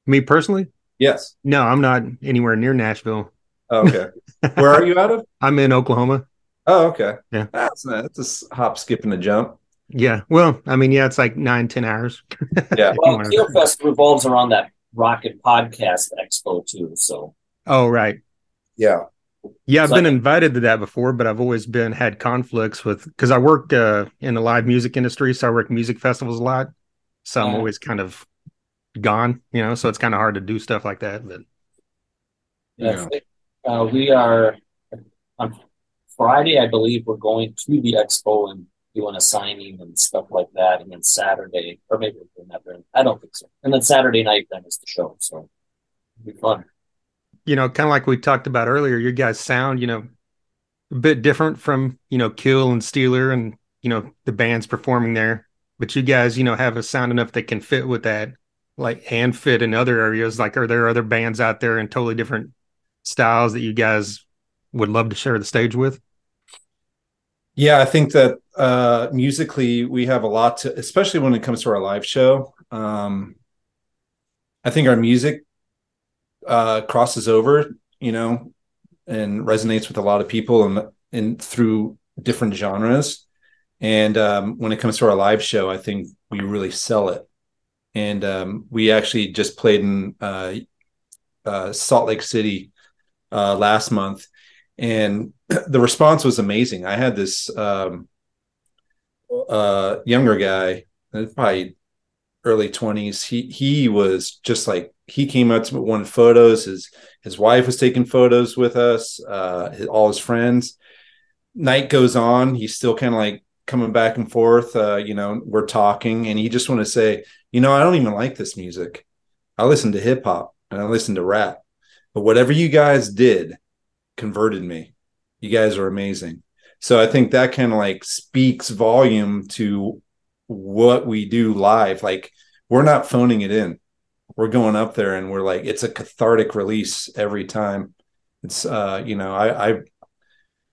C: me personally?
A: Yes.
C: No, I'm not anywhere near Nashville.
A: Oh, okay. Where are you out of?
C: I'm in Oklahoma.
A: Oh, okay.
C: Yeah.
A: That's that's a hop, skip, and a jump.
C: Yeah. Well, I mean, yeah, it's like nine, ten hours.
A: yeah.
B: well, Keelfest revolves around that Rocket Podcast Expo too. So.
C: Oh right.
A: Yeah.
C: Yeah, I've been invited to that before, but I've always been had conflicts with because I work uh, in the live music industry, so I work music festivals a lot. So I'm always kind of gone, you know. So it's kind of hard to do stuff like that. But.
B: Uh, we are on Friday, I believe we're going to the expo and doing a signing and stuff like that. And then Saturday, or maybe we're doing that during, I don't think so. And then Saturday night, then is the show. So it'll be fun.
C: You know, kind of like we talked about earlier, your guys sound, you know, a bit different from, you know, Keel and Steeler and, you know, the bands performing there. But you guys, you know, have a sound enough that can fit with that, like, and fit in other areas. Like, are there other bands out there in totally different styles that you guys would love to share the stage with?
A: Yeah, I think that uh, musically we have a lot to, especially when it comes to our live show. Um, I think our music uh, crosses over, you know, and resonates with a lot of people and and through different genres. And um, when it comes to our live show, I think we really sell it. And um, we actually just played in uh, uh, Salt Lake City uh, last month, and the response was amazing. I had this um, uh, younger guy, uh, probably early twenties. He he was just like he came out to one photos. His his wife was taking photos with us. Uh, his, all his friends. Night goes on. He's still kind of like coming back and forth. Uh, you know, we're talking, and he just want to say, you know, I don't even like this music. I listen to hip hop and I listen to rap, but whatever you guys did converted me. You guys are amazing. So I think that kind of like speaks volume to what we do live. Like we're not phoning it in. We're going up there and we're like, it's a cathartic release every time. It's uh, you know, I I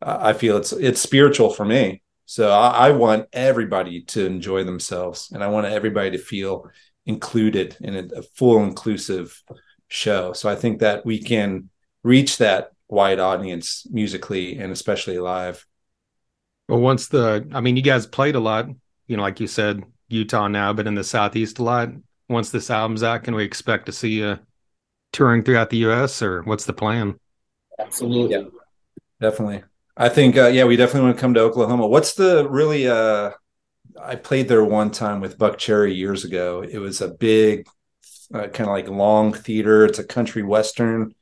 A: I feel it's it's spiritual for me. So I, I want everybody to enjoy themselves and I want everybody to feel included in a, a full inclusive show. So I think that we can reach that wide audience musically and especially live.
C: Well, once the, I mean, you guys played a lot, you know, like you said, Utah now, but in the Southeast a lot. Once this album's out, can we expect to see you touring throughout the U.S. or what's the plan?
B: Absolutely. Yeah,
A: definitely. I think uh, yeah, we definitely want to come to Oklahoma. What's the really? uh I played there one time with Buckcherry years ago. It was a big, uh, kind of like long theater. It's a country western.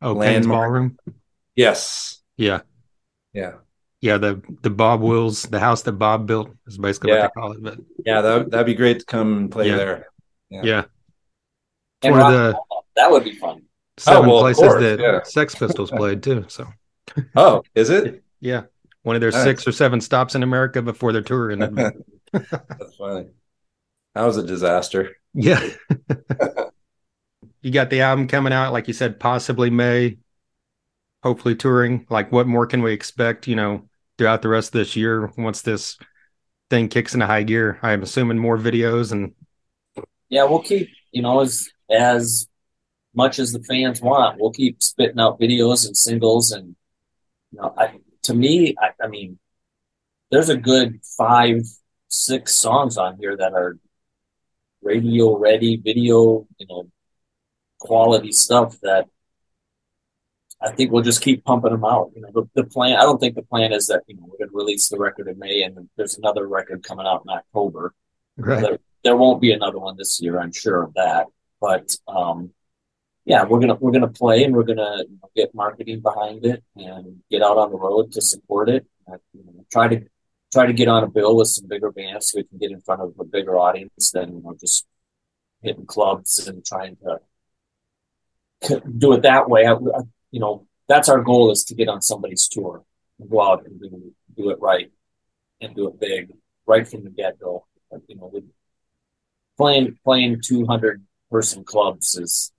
C: Oh, Penn's
A: Landmark.
C: Ballroom.
A: Yes.
C: Yeah,
A: Yeah.
C: yeah. The the Bob Wills, the house that Bob built is basically
A: Yeah.
C: what they call it. But
A: Yeah, that that'd be great to come and play
C: Yeah.
A: there.
C: yeah,
B: And
C: one of
B: rock
C: the-
B: that would be fun.
C: seven
A: well,
C: places
A: course,
C: that
A: yeah.
C: Sex Pistols played too. So
A: Oh, is it?
C: yeah, one of their
A: Nice.
C: six or seven stops in America before their tour. And
A: That's funny. That was a disaster.
C: yeah, you got the album coming out, like you said, possibly May. Hopefully touring. Like, what more can we expect? You know, throughout the rest of this year once this thing kicks into high gear. I'm assuming more videos and
B: Yeah, we'll keep you know as as much as the fans want. We'll keep spitting out videos and singles, and you know, I, to me, I, I mean, there's a good five, six songs on here that are radio ready, video, you know, quality stuff that I think we'll just keep pumping them out. You know, the, the plan. I don't think the plan is that you know we're going to release the record in May, and there's another record coming out in October
C: right.
B: there, there won't be another one this year. I'm sure of that. But um, yeah, we're gonna we're gonna play and we're gonna get marketing behind it and get out on the road to support it. Uh, you know, try to try to get on a bill with some bigger bands so we can get in front of a bigger audience than you know just hitting clubs and trying to do it that way. I, I, you know, that's our goal is to get on somebody's tour and go out and do do it right and do it big right from the get go. You know, playing playing 200 person clubs is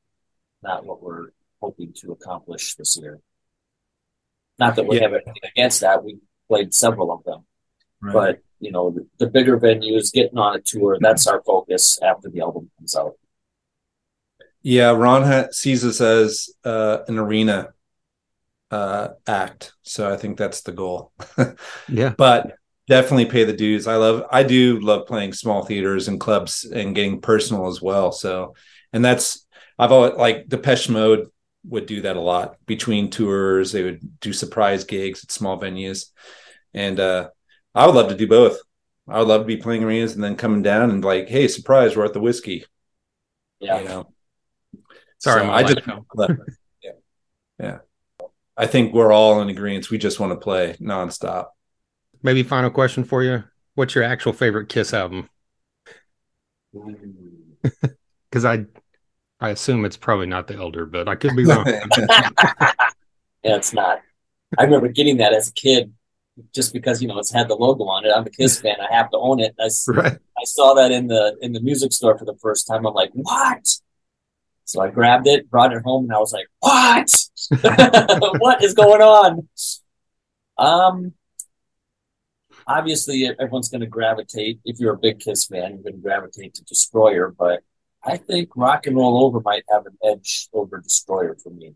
B: not what we're hoping to accomplish this year. Not that we
A: Yeah.
B: have anything against that. We played several of them, but you know, the, the bigger venues, getting on a tour, that's our focus after the album comes out.
A: Yeah, Ron ha- sees us as uh, an arena uh, act, so I think that's the goal.
C: Yeah.
A: but definitely pay the dues. I love, I do love playing small theaters and clubs and getting personal as well. So, and that's I've always like Depeche Mode would do that a lot between tours. They would do surprise gigs at small venues, and uh, I would love to do both. I would love to be playing arenas and then coming down and like, hey, surprise, we're at the Whisky.
B: Yeah.
A: You know.
C: Sorry,
A: So I just yeah, yeah. I think we're all in agreement. We just want to play nonstop.
C: Maybe final question for you. What's your actual favorite Kiss album? Because I I assume it's probably not the Elder, but I could be wrong.
B: Yeah, it's not. I remember getting that as a kid, just because you know it's had the logo on it. I'm a Kiss fan. I have to own it. I,
C: right.
B: I saw that in the in the music store for the first time. I'm like, what? So I grabbed it, brought it home, and I was like, what? what is going on? Um, obviously everyone's going to gravitate. If you're a big Kiss fan, you're going to gravitate to Destroyer. But I think Rock and Roll Over might have an edge over Destroyer for me.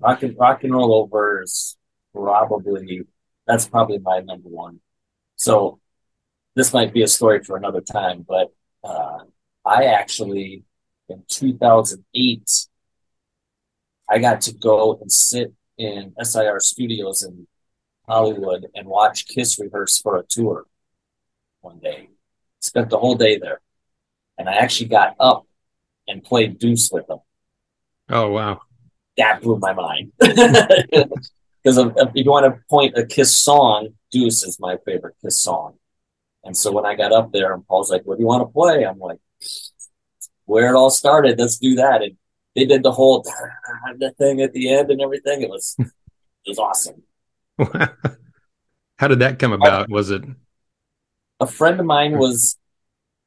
B: Rock and Rock and Roll Over is probably that's probably my number one. So this might be a story for another time, but uh, I actually in 2008 I got to go and sit in SIR Studios in Hollywood and watch Kiss rehearse for a tour one day. Spent the whole day there, and I actually got up and played Deuce with them
C: Oh wow.
B: that blew my mind. Because if you want to point a Kiss song, Deuce is my favorite Kiss song. And so when I got up there and Paul's like, what do you want to play? I'm like, where it all started, let's do that. And they did the whole the thing at the end and everything. It was, it was awesome.
C: How did that come about? Was it
B: A friend of mine was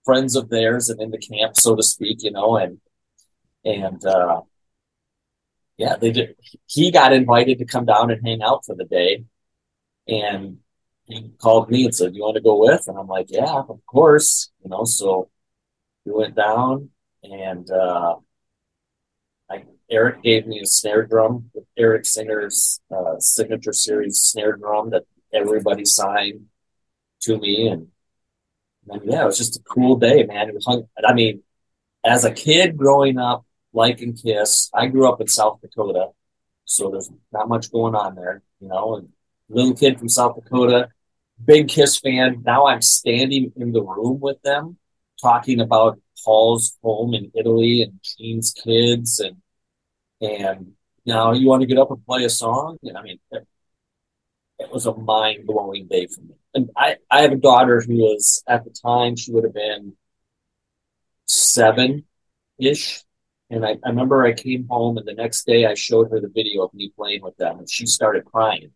B: friends of theirs and in the camp, so to speak, you know, and, and, uh, yeah, they did. He got invited to come down and hang out for the day, and he called me and said, "You want to go with?" And I'm like, "Yeah, of course." You know, so we went down, and uh, I Eric gave me a snare drum with Eric Singer's uh, signature series snare drum that everybody signed to me, and, and yeah, it was just a cool day, man. It was. I mean, as a kid growing up liking Kiss. I grew up in South Dakota, so there's not much going on there, you know. And little kid from South Dakota, big Kiss fan. Now I'm standing in the room with them talking about Paul's home in Italy and Gene's kids and and now you want to get up and play a song? I mean, it, was a mind blowing day for me. And I, I have a daughter who was at the time she would have been seven ish. And I, I remember I came home and the next day I showed her the video of me playing with them and she started crying.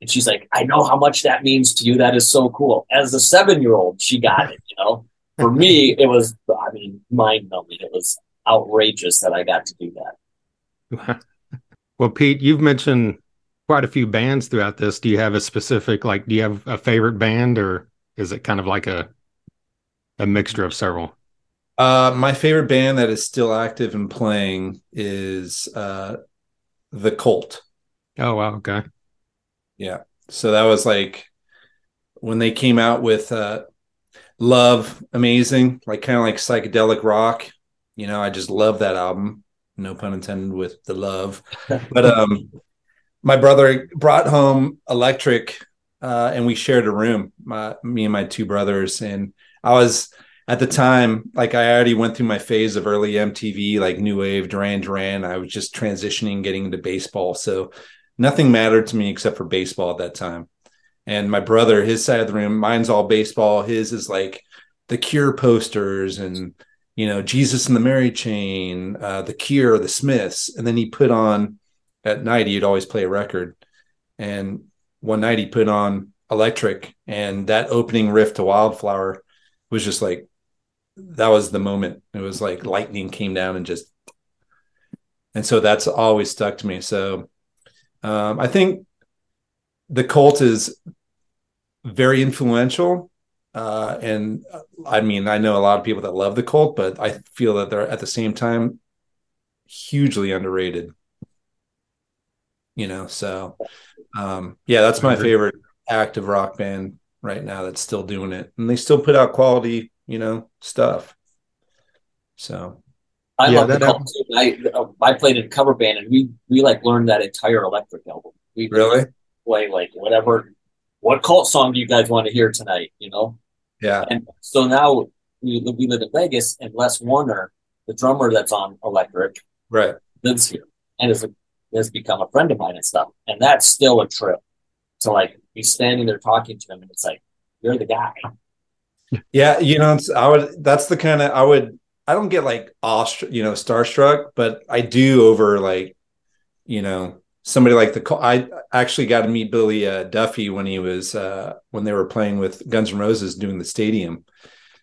B: And she's like, I know how much that means to you. That is so cool. As a seven year old, she got it, you know. For me, it was, I mean, mind numbing. It was outrageous that I got to do that.
C: well, Pete, you've mentioned quite a few bands throughout this. Do you have a specific, like, do you have a favorite band or is it kind of like a, a mixture of several?
A: Uh, my favorite band that is still active and playing is uh, the Cult.
C: Oh wow, okay.
A: Yeah. So that was like when they came out with uh, Love, amazing, like kind of like psychedelic rock. You know, I just love that album. No pun intended with the love. but um my brother brought home Electric uh, and we shared a room, my, me and my two brothers. And I was at the time, like I already went through my phase of early MTV, like New Wave, Duran Duran. I was just transitioning, getting into baseball. So nothing mattered to me except for baseball at that time. And my brother, his side of the room, mine's all baseball. His is like the Cure posters and, you know, Jesus and the Mary Chain, uh, the Cure, the Smiths. And then he put on at night, he'd always play a record. And one night he put on Electric, and that opening riff to Wildflower was just like that was the moment. It was like lightning came down and just, and so that's always stuck to me. So um, I think the cult is very influential. Uh, and I mean, I know a lot of people that love the cult, but I feel that they're at the same time hugely underrated. You know, so um, yeah, that's my favorite active rock band right now that's still doing it, and they still put out quality you know, stuff. So
B: I yeah, love the cult too. I uh, I played in a cover band and we we like learned that entire electric album. We
A: really
B: play like whatever what cult song do you guys want to hear tonight, you know?
A: Yeah.
B: And so now we, we live in Vegas and Les Warner, the drummer that's on Electric,
A: right,
B: lives here and is a, has become a friend of mine and stuff. And that's still a trip to like be standing there talking to him and it's like, you're the guy
A: yeah, you know, I would. That's the kind of I would. I don't get like awe, you know, starstruck, but I do over like, you know, somebody like the. I actually got to meet Billy uh, Duffy when he was uh, when they were playing with Guns N' Roses doing the stadium,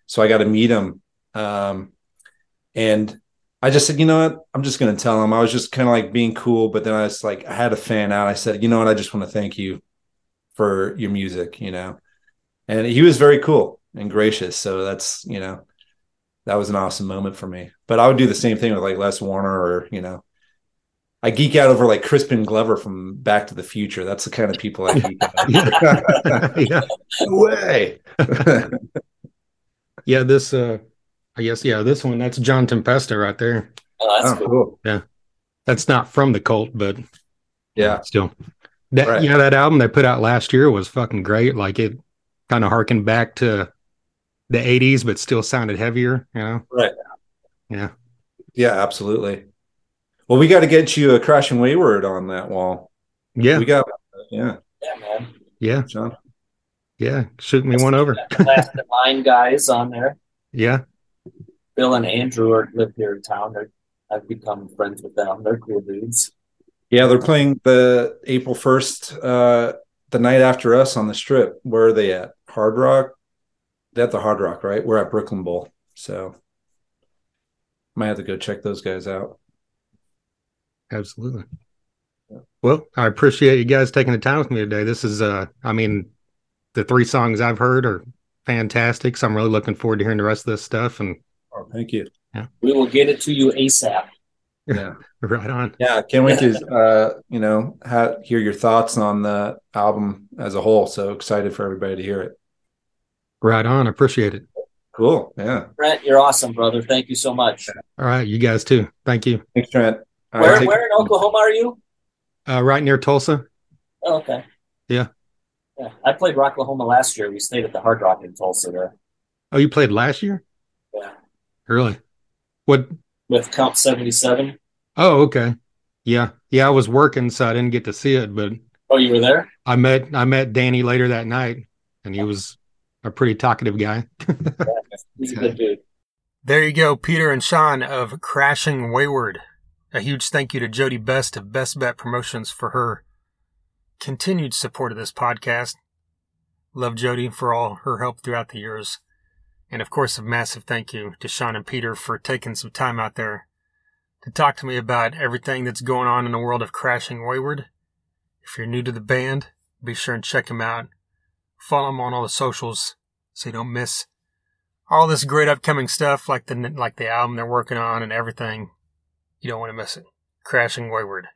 A: so I got to meet him, um, and I just said, you know what, I'm just going to tell him. I was just kind of like being cool, but then I was like, I had a fan out. I said, you know what, I just want to thank you for your music, you know, and he was very cool and gracious. So that's you know that was an awesome moment for me. But I would do the same thing with like Les Warner or you know I geek out over like Crispin Glover from Back to the Future. That's the kind of people I geek out. yeah. No way.
C: yeah, this uh I guess yeah, this one that's John Tempesta right there.
B: Oh, that's oh, cool. cool.
C: Yeah. That's not from the cult, but
A: yeah,
C: still. That right. yeah, that album they put out last year was fucking great. Like it kind of harkened back to the 80s but still sounded heavier you know
A: right
C: yeah
A: yeah absolutely well we got to get you a crashing wayward on that wall
C: yeah
A: we got yeah
B: yeah man
C: yeah John yeah shoot me one over
B: last nine guys on there
C: yeah
B: bill and andrew are live here in town they're i've become friends with them they're cool dudes
A: yeah they're playing the april 1st uh the night after us on the strip where are they at hard rock They're at the Hard Rock, right? We're at Brooklyn Bowl, so might have to go check those guys out.
C: Absolutely. Well, I appreciate you guys taking the time with me today. This is, uh, I mean, the three songs I've heard are fantastic. So I'm really looking forward to hearing the rest of this stuff. And
A: thank you.
C: Yeah,
B: we will get it to you ASAP.
A: Yeah,
C: right on.
A: Yeah, can't wait to, uh, you know, ha- hear your thoughts on the album as a whole. So excited for everybody to hear it.
C: Right on. Appreciate it.
A: Cool. Yeah.
B: Brent, you're awesome, brother. Thank you so much.
C: All right. You guys too. Thank you.
A: Thanks, Trent.
B: All where, right, where in Oklahoma are you?
C: Uh, right near Tulsa.
B: Oh, okay.
C: Yeah.
B: Yeah, I played Rocklahoma last year. We stayed at the Hard Rock in Tulsa there.
C: Oh, you played last year?
B: Yeah.
C: Really? What?
B: With Counts 77.
C: Oh, okay. Yeah. Yeah, I was working, so I didn't get to see it, but
B: Oh, you were there?
C: I met I met Danny later that night, and he was a pretty talkative guy.
B: He's a good dude.
C: There you go, Peter and Shon of Crashing Wayward. A huge thank you to Jody Best of Best Bet Promotions for her continued support of this podcast. Love Jody for all her help throughout the years. And of course, a massive thank you to Shon and Peter for taking some time out there to talk to me about everything that's going on in the world of Crashing Wayward. If you're new to the band, be sure and check them out. Follow them on all the socials so you don't miss all this great upcoming stuff like the like the album they're working on and everything. You don't want to miss it. Crashing Wayward.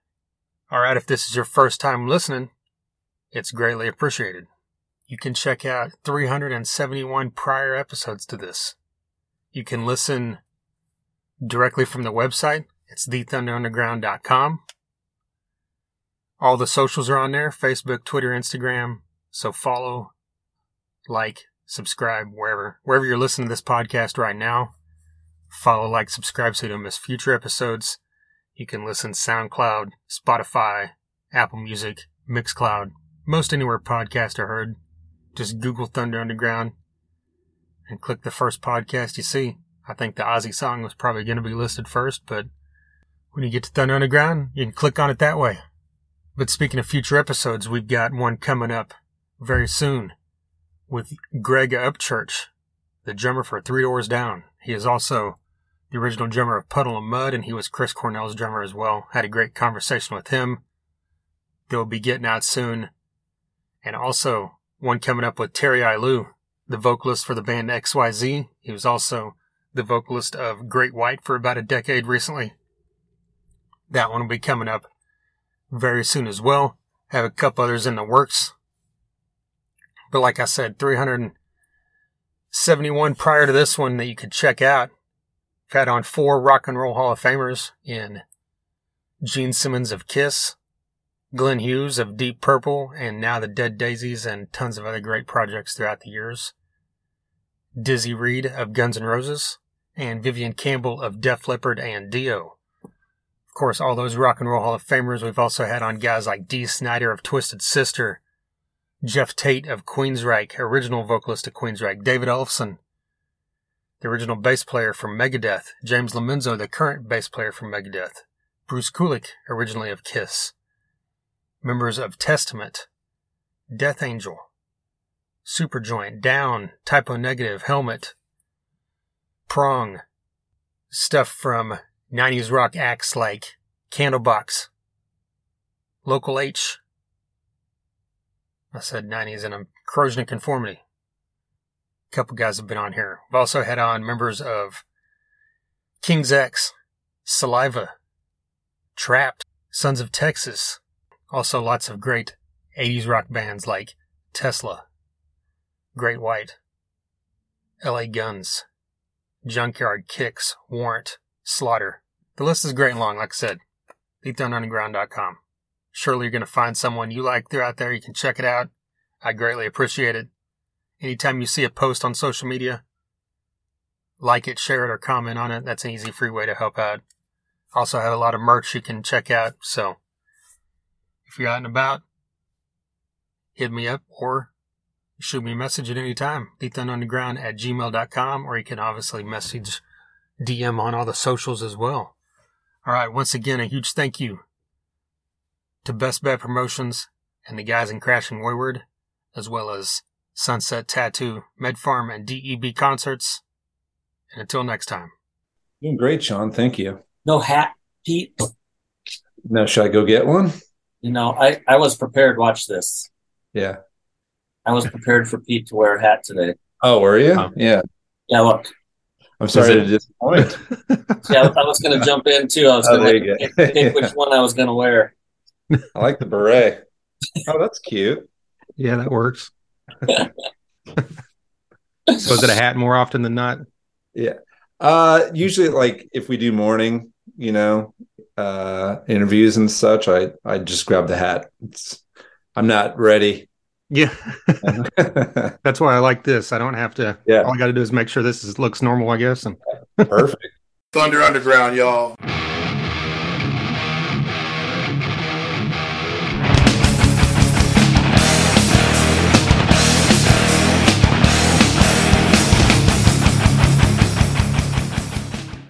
C: All right, if this is your first time listening, it's greatly appreciated. You can check out 371 prior episodes to this. You can listen directly from the website. It's thethunderunderground.com. All the socials are on there Facebook, Twitter, Instagram. So follow, like, subscribe wherever wherever you're listening to this podcast right now. Follow, like, subscribe so you don't miss future episodes. You can listen SoundCloud, Spotify, Apple Music, Mixcloud, most anywhere podcasts are heard. Just Google Thunder Underground and click the first podcast you see. I think the Ozzy song was probably going to be listed first, but when you get to Thunder Underground, you can click on it that way. But speaking of future episodes, we've got one coming up very soon with Greg Upchurch, the drummer for Three Doors Down. He is also the original drummer of Puddle of Mudd, and he was Chris Cornell's drummer as well. Had a great conversation with him. They'll be getting out soon. And also one coming up with Terry Ilous, the vocalist for the band XYZ. He was also the vocalist of Great White for about a decade recently. That one will be coming up very soon as well. Have a couple others in the works. But like I said, 371 prior to this one that you could check out. I've had on four Rock and Roll Hall of Famers in Gene Simmons of Kiss, Glenn Hughes of Deep Purple, and now the Dead Daisies, and tons of other great projects throughout the years. Dizzy Reed of Guns N' Roses, and Vivian Campbell of Def Leppard and Dio. Of course, all those Rock and Roll Hall of Famers. We've also had on guys like Dee Snider of Twisted Sister, Geoff Tate of Queensryche, original vocalist of Queensryche, David Ellefson, the original bass player from Megadeth, James Lomenzo, the current bass player from Megadeth, Bruce Kulick, originally of Kiss, members of Testament, Death Angel, Superjoint, Down, Type O Negative, Helmet, Prong, stuff from 90s rock acts like Candlebox, Local H. I said 90s and I'm corrosion conformity. A couple guys have been on here. We've also had on members of King's X, Saliva, Trapt, Sons of Texas. Also lots of great 80s rock bands like Tesla, Great White, LA Guns, Junkyard Kix, Warrant, Slaughter. The list is great and long, like I said. TheThunderUnderground.com. Surely you're going to find someone you like throughout there. You can check it out. I greatly appreciate it. Anytime you see a post on social media, like it, share it, or comment on it. That's an easy, free way to help out. Also I have a lot of merch you can check out. So if you're out and about, hit me up or shoot me a message at any time. Underground at gmail.com, or you can obviously message DM on all the socials as well. All right. Once again, a huge thank you to Best Bet Promotions and the guys in Crashing Wayward, as well as Sunset Tattoo, Med Pharm, and DEB Concerts. And until next time.
A: Doing great, Shon. Thank you.
B: No hat, Pete.
A: Now, should I go get one?
B: You know, I, I was prepared. Watch this.
A: Yeah.
B: I was prepared for Pete to wear a hat today.
A: Oh, were you?
C: Oh.
A: Yeah.
B: Yeah, look.
A: I'm sorry to disappoint.
B: Yeah, I was going to jump in too. I was
A: Oh,
B: going
A: there
B: to
A: you
B: pick,
A: go.
B: pick which one I was going to wear.
A: I like the beret. Oh, that's cute.
C: Yeah, that works. so is it a hat more often than not? Yeah.
A: Uh, usually, like if we do morning, you know, uh, interviews and such, I I just grab the hat. It's, I'm not ready
C: Yeah. That's why I like this. I don't have to.
A: Yeah.
C: All I got to do is make sure this is, looks normal, I guess. And
A: Perfect.
D: Thunder Underground, y'all.